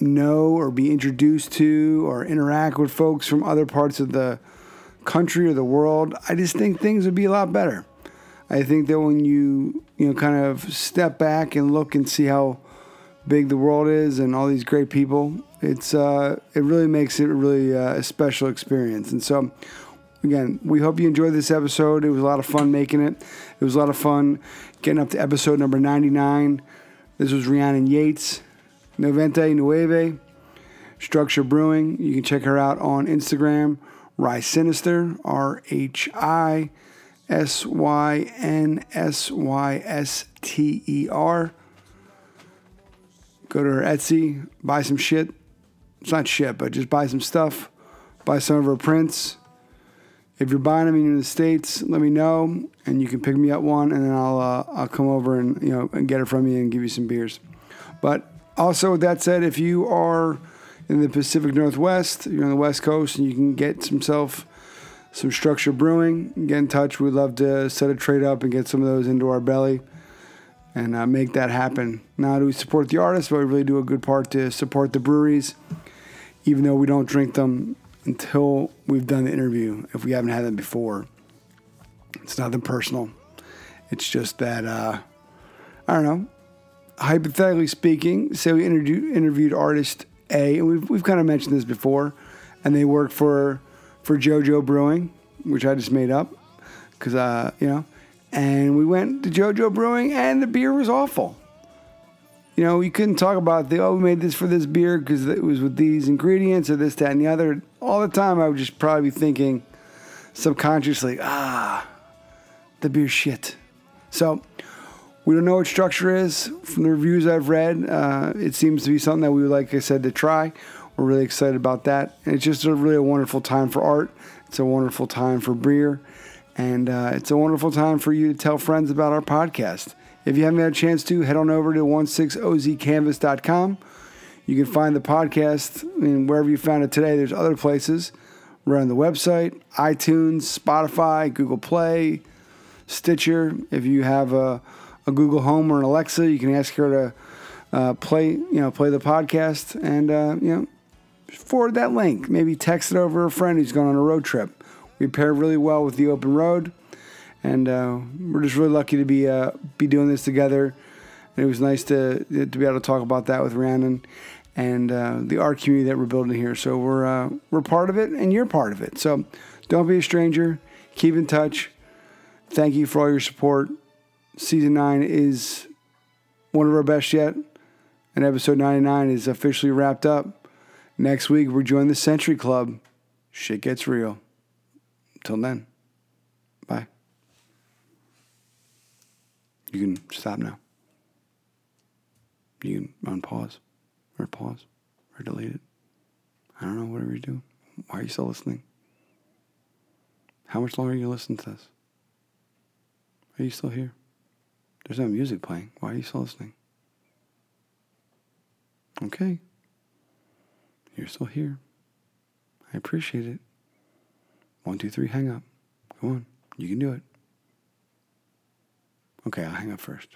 know or be introduced to or interact with folks from other parts of the country or the world, I just think things would be a lot better. I think that when you you know kind of step back and look and see how big the world is and all these great people, it's uh, it really makes it really uh, a special experience. And so, again, we hope you enjoyed this episode. It was a lot of fun making it. It was a lot of fun getting up to episode number ninety nine. This was Rhiannon Yates, Noventa Nueve, Structure Brewing. You can check her out on Instagram, Rhi Synyster, R H I S Y N S Y S T E R. Go to her Etsy, buy some shit. It's not shit, but just buy some stuff. Buy some of her prints. If you're buying them in the states, let me know, and you can pick me up one, and then I'll uh, I'll come over and you know and get it from you and give you some beers. But also, with that said, if you are in the Pacific Northwest, you're on the West Coast, and you can get some self some structure brewing, get in touch. We'd love to set a trade up and get some of those into our belly and uh, make that happen. Not do we support the artists, but we really do a good part to support the breweries, even though we don't drink them until we've done the interview if we haven't had them before. It's nothing personal. It's just that, uh, I don't know. Hypothetically speaking, say we interviewed, interviewed artist A, and we've, we've kind of mentioned this before, and they work for, for JoJo Brewing, which I just made up because, uh, you know, and we went to JoJo Brewing, and the beer was awful. you know, you couldn't talk about the oh we made this for this beer because it was with these ingredients or this that and the other. All the time, I would just probably be thinking subconsciously, ah, the beer shit. So we don't know what structure is from the reviews I've read. Uh, it seems to be something that we would like I said to try. We're really excited about that, and it's just a really a wonderful time for art. It's a wonderful time for beer, and uh, it's a wonderful time for you to tell friends about our podcast. If you haven't had a chance to, head on over to 16ozcanvas.com. You can find the podcast I mean, wherever you found it today. There's other places. We're on the website, iTunes, Spotify, Google Play, Stitcher. If you have a, a Google Home or an Alexa, you can ask her to uh, play, you know, play the podcast and uh, you know, forward that link. Maybe text it over a friend who's going on a road trip. We pair really well with the open road and uh, we're just really lucky to be uh, be doing this together. And it was nice to to be able to talk about that with Rhiannon and uh, the art community that we're building here. So we're uh, we're part of it, and you're part of it. So don't be a stranger. Keep in touch. Thank you for all your support. Season nine is one of our best yet, and episode 99 is officially wrapped up. Next week, we're joining the Century Club. Shit gets real. Until then, bye. You can stop now. You can unpause or pause or delete it. I don't know, whatever you're doing. Why are you still listening? How much longer are you listening to this? Are you still here? There's no music playing. Why are you still listening? Okay. You're still here. I appreciate it. One, two, three, hang up. Go on. You can do it. Okay, I'll hang up first.